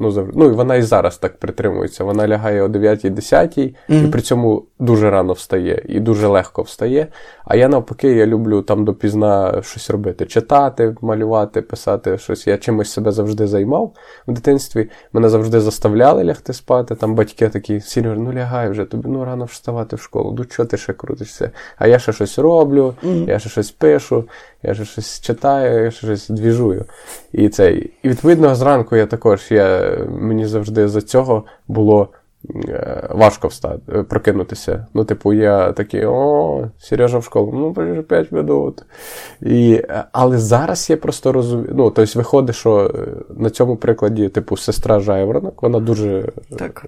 ну, завжди, ну і вона і зараз так притримується. Вона лягає о 9-10 mm-hmm. і при цьому дуже рано встає і дуже легко встає. А я навпаки, я люблю там допізна щось робити, читати, малювати, писати щось. Я чимось себе завжди займав в дитинстві. Мене завжди заставляли лягти спати. Там батьки такі, Сіріор, ну лягай вже, тобі ну рано вставати в школу. Ну чого ти ще крутишся? А я ще щось роблю, mm-hmm. я ще щось пишу, я ще щось читаю, я ще щось двіжую. І це, і відповідно, зранку я також я, мені завжди за цього було Е, важко встати, е, прокинутися. Ну, типу, я такий, о, Сережа в школу, ну, вже 5 минут. І, е, Але зараз я просто розумію. Ну, тобто, виходить, що на цьому прикладі, типу, сестра Жайворонок, вона дуже так.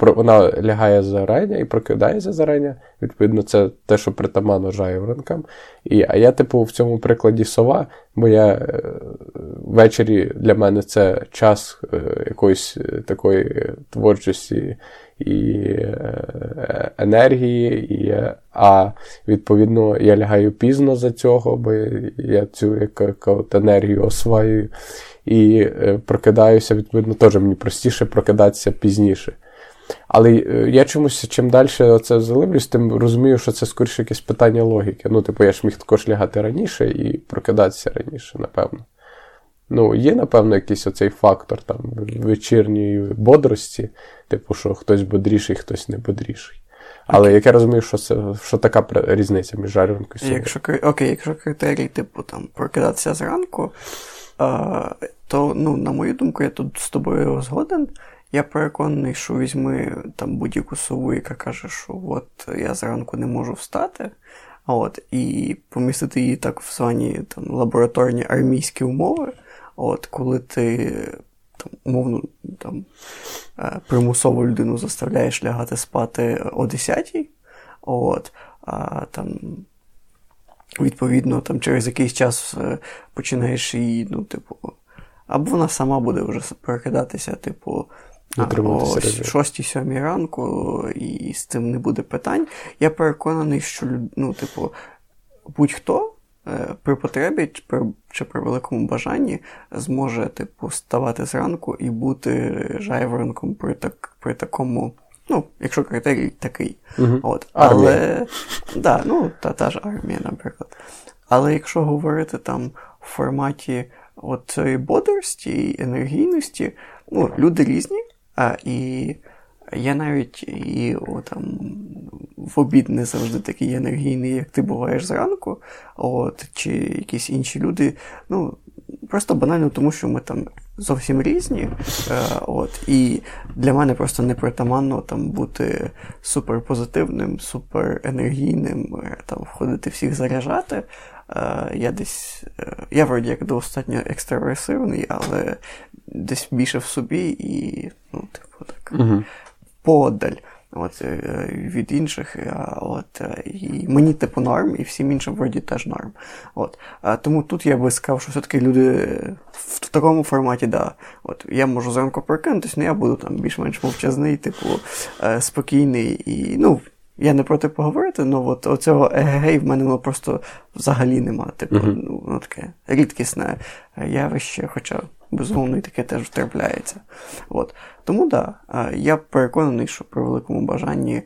Вона лягає зарання і прокидається зарання. Відповідно, це те, що притаманно Жайворонкам. І, А я, типу, в цьому прикладі сова, бо я ввечері для мене це час якоїсь такої творчості і е, енергії, і, а відповідно я лягаю пізно за цього, бо я цю як, як енергію осваюю. І е, прокидаюся, відповідно, теж мені простіше прокидатися пізніше. Але е, я чомусь чим далі це заливлюсь, тим розумію, що це скоріше якесь питання логіки. Ну, типу, я ж міг також лягати раніше і прокидатися раніше, напевно. Ну, є, напевно, якийсь оцей фактор там вечірньої бодрості, типу, що хтось бодріший, хтось не бодріший. Але як я розумію, що це що така різниця між жарюнкою і Якщо окей, якщо критерій, типу, там, прокидатися зранку, а, то, ну, на мою думку, я тут з тобою згоден. Я переконаний, що візьми там будь-яку сову, яка каже, що от я зранку не можу встати. От, І помістити її так в звані там, лабораторні армійські умови. От, коли ти там, умовно там, е, примусово людину заставляєш лягати спати о 10-й, от, а там. Відповідно, там через якийсь час е, починаєш її, ну, типу, або вона сама буде вже перекидатися, типу, о 6-7 ранку, і з цим не буде питань. Я переконаний, що ну, типу, будь-хто Е, при потребі чи при, великому бажанні зможе типу, ставати зранку і бути жайворонком при так, при такому, ну, якщо критерій такий. Угу. От. Але да, ну, та, та ж армія, наприклад. Але якщо говорити там в форматі цієї бодрості і енергійності, ну, люди різні. А, І я навіть і о, там, в обід не завжди такий енергійний, як ти буваєш зранку, от, чи якісь інші люди. Ну, Просто банально тому, що ми там зовсім різні. Е, от, І для мене просто непритаманно там бути суперпозитивним, суперенергійним, е, там, входити всіх заряджати. Е, я десь, е, я вроді як достатньо екстраверсивний, але десь більше в собі і, угу. подаль от, е, від інших. От, І мені типу норм, і всім іншим вроді теж норм. От. Тому тут я би сказав, що все-таки люди в такому форматі, да, от, я можу зранку прокинутися, але я буду там більш-менш мовчазний, типу, спокійний і, ну, я не проти поговорити, але от оцього егегей в мене воно просто взагалі нема. Типу, uh-huh. ну, таке рідкісне явище, хоча, безумовно, і таке теж трапляється. От. Тому так, да, я переконаний, що при великому бажанні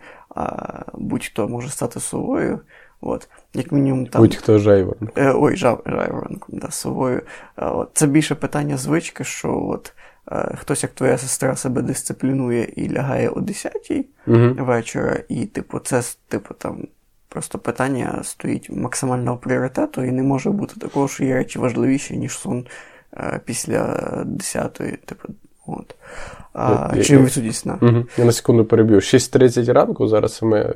будь-хто може стати совою. От, як мінімум там... Будь-хто жайворонком. Е, ой, жав, жайворонком, да, совою. От, Це більше питання звички, що от Е, хтось, як твоя сестра, себе дисциплінує і лягає о 10-й uh вечора, і, типу, це типу, там просто питання стоїть максимального пріоритету, і не може бути такого, що є речі важливіші, ніж сон після 10-ї. Типу, от. А, я, Чи відсутність на? Угу. Я на секунду переб'ю. 6.30 ранку, зараз ми е,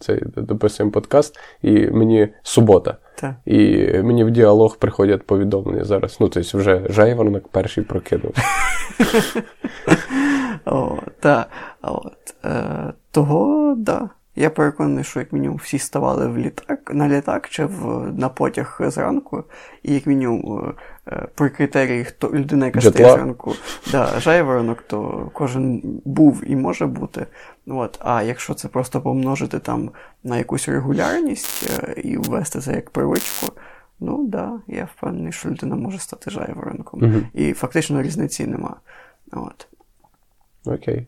цей дописуємо подкаст, і мені субота. Так. І мені в діалог приходять повідомлення зараз. Ну, тобто вже жайворонок перший прокинув. Так. Е, того, так. Я переконаний, що як мінімум всі ставали в літак на літак чи в, на потяг зранку, і як мінімум е, при критерії, хто людина, яка стає зранку, да, жайворонок, то кожен був і може бути. От. А якщо це просто помножити там на якусь регулярність е, і ввести це як привичку, ну да, я впевнений, що людина може стати жайворонком. Угу. І фактично різниці нема. От. Окей.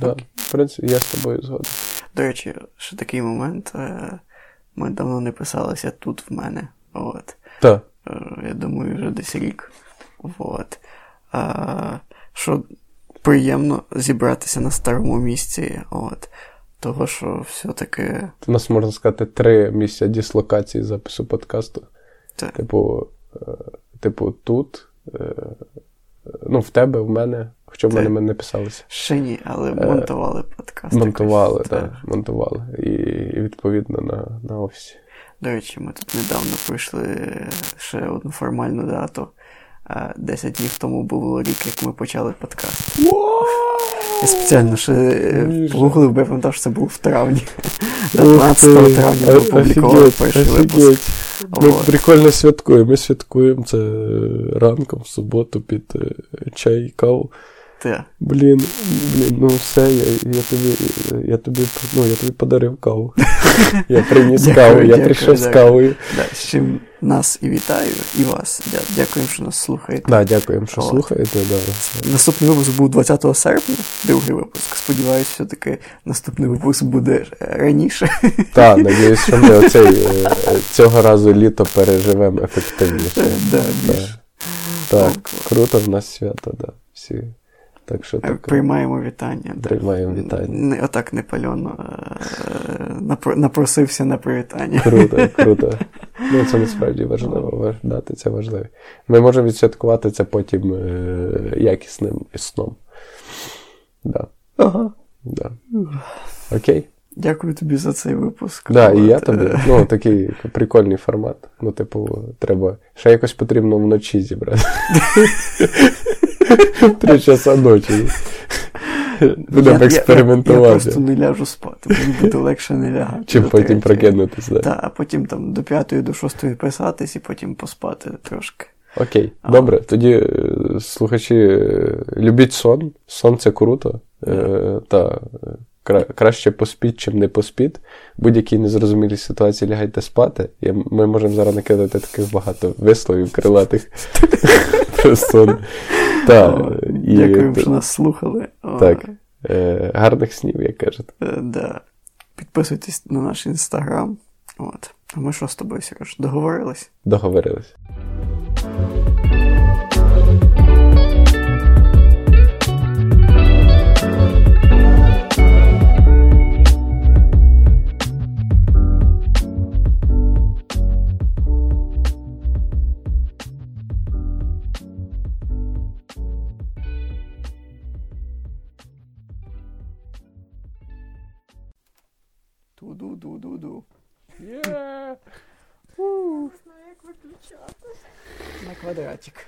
Да. В принципі, я з тобою згоден. До речі, ще такий момент. Е, ми давно не писалися тут в мене. От. Так. Е, я думаю, вже десь рік. От. А, Що приємно зібратися на старому місці. От. Того, що все-таки. У нас можна сказати три місця дислокації запису подкасту. Так. Типу, е, типу, тут, ну, в тебе, в мене. Хоча в мене ми не писалися. Ще ні, але е, монтували подкаст. Монтували, так. Да, монтували. І, і відповідно на на офісі. До речі, ми тут недавно пройшли ще одну формальну дату. Десять днів тому було рік, як ми почали подкаст. Я спеціально ще е, погуглив, бо я пам'ятав, що це був в травні. 15 травня ми опублікували перший випуск. Ми прикольно святкуємо. Ми святкуємо це ранком в суботу під е, чай і каву. Ти. Блін, блін, ну все, я я, тобі я тобі, ну, я тобі подарив каву. Я приніс каву, я прийшов з кавою. Да, з чим нас і вітаю, і вас. Дякуємо, що нас слухаєте. Да, Дякуємо, що От. слухаєте. Да. Наступний випуск був 20 серпня, другий випуск. Сподіваюсь, все-таки наступний випуск буде раніше. Так, надіюсь, що ми оцей, е, цього разу літо переживемо ефективніше. Да, більш. Так, круто в нас свято, да. Всі. Так що так, Приймаємо вітання. Приймаємо вітання. Не, Отак непальоно е, напросився на привітання. Круто, круто. Ну, це насправді важливо. Дати це важливо. Ми можемо відсвяткувати це потім е, якісним сном. Да. Ага. Да. Окей. Дякую тобі за цей випуск. Да, і я тобі. Ну, такий прикольний формат. Ну, типу, треба. Ще якось потрібно вночі зібрати. Три часа ночі. Будемо експериментувати. Я, я просто не ляжу спати, мені буде легше не лягати. Чим потім прокинутися. так? А потім там до п'ятої, до шостої писатись і потім поспати трошки. Окей, а. добре. Тоді, е, слухачі, е, любіть сон. Сон це круто. Е, та краще поспіть, чим не поспіть. Будь-якій незрозумілій ситуації лягайте спати. І ми можемо зараз накидати таких багато висловів крилатих. Дякуємо, що нас слухали. Так. Е, Гарних снів, як кажете. Е, да. Підписуйтесь на наш інстаграм. От. А ми що з тобою, Сереж, договорились? Договорились. Є! Не знаю, як виключати. На квадратик.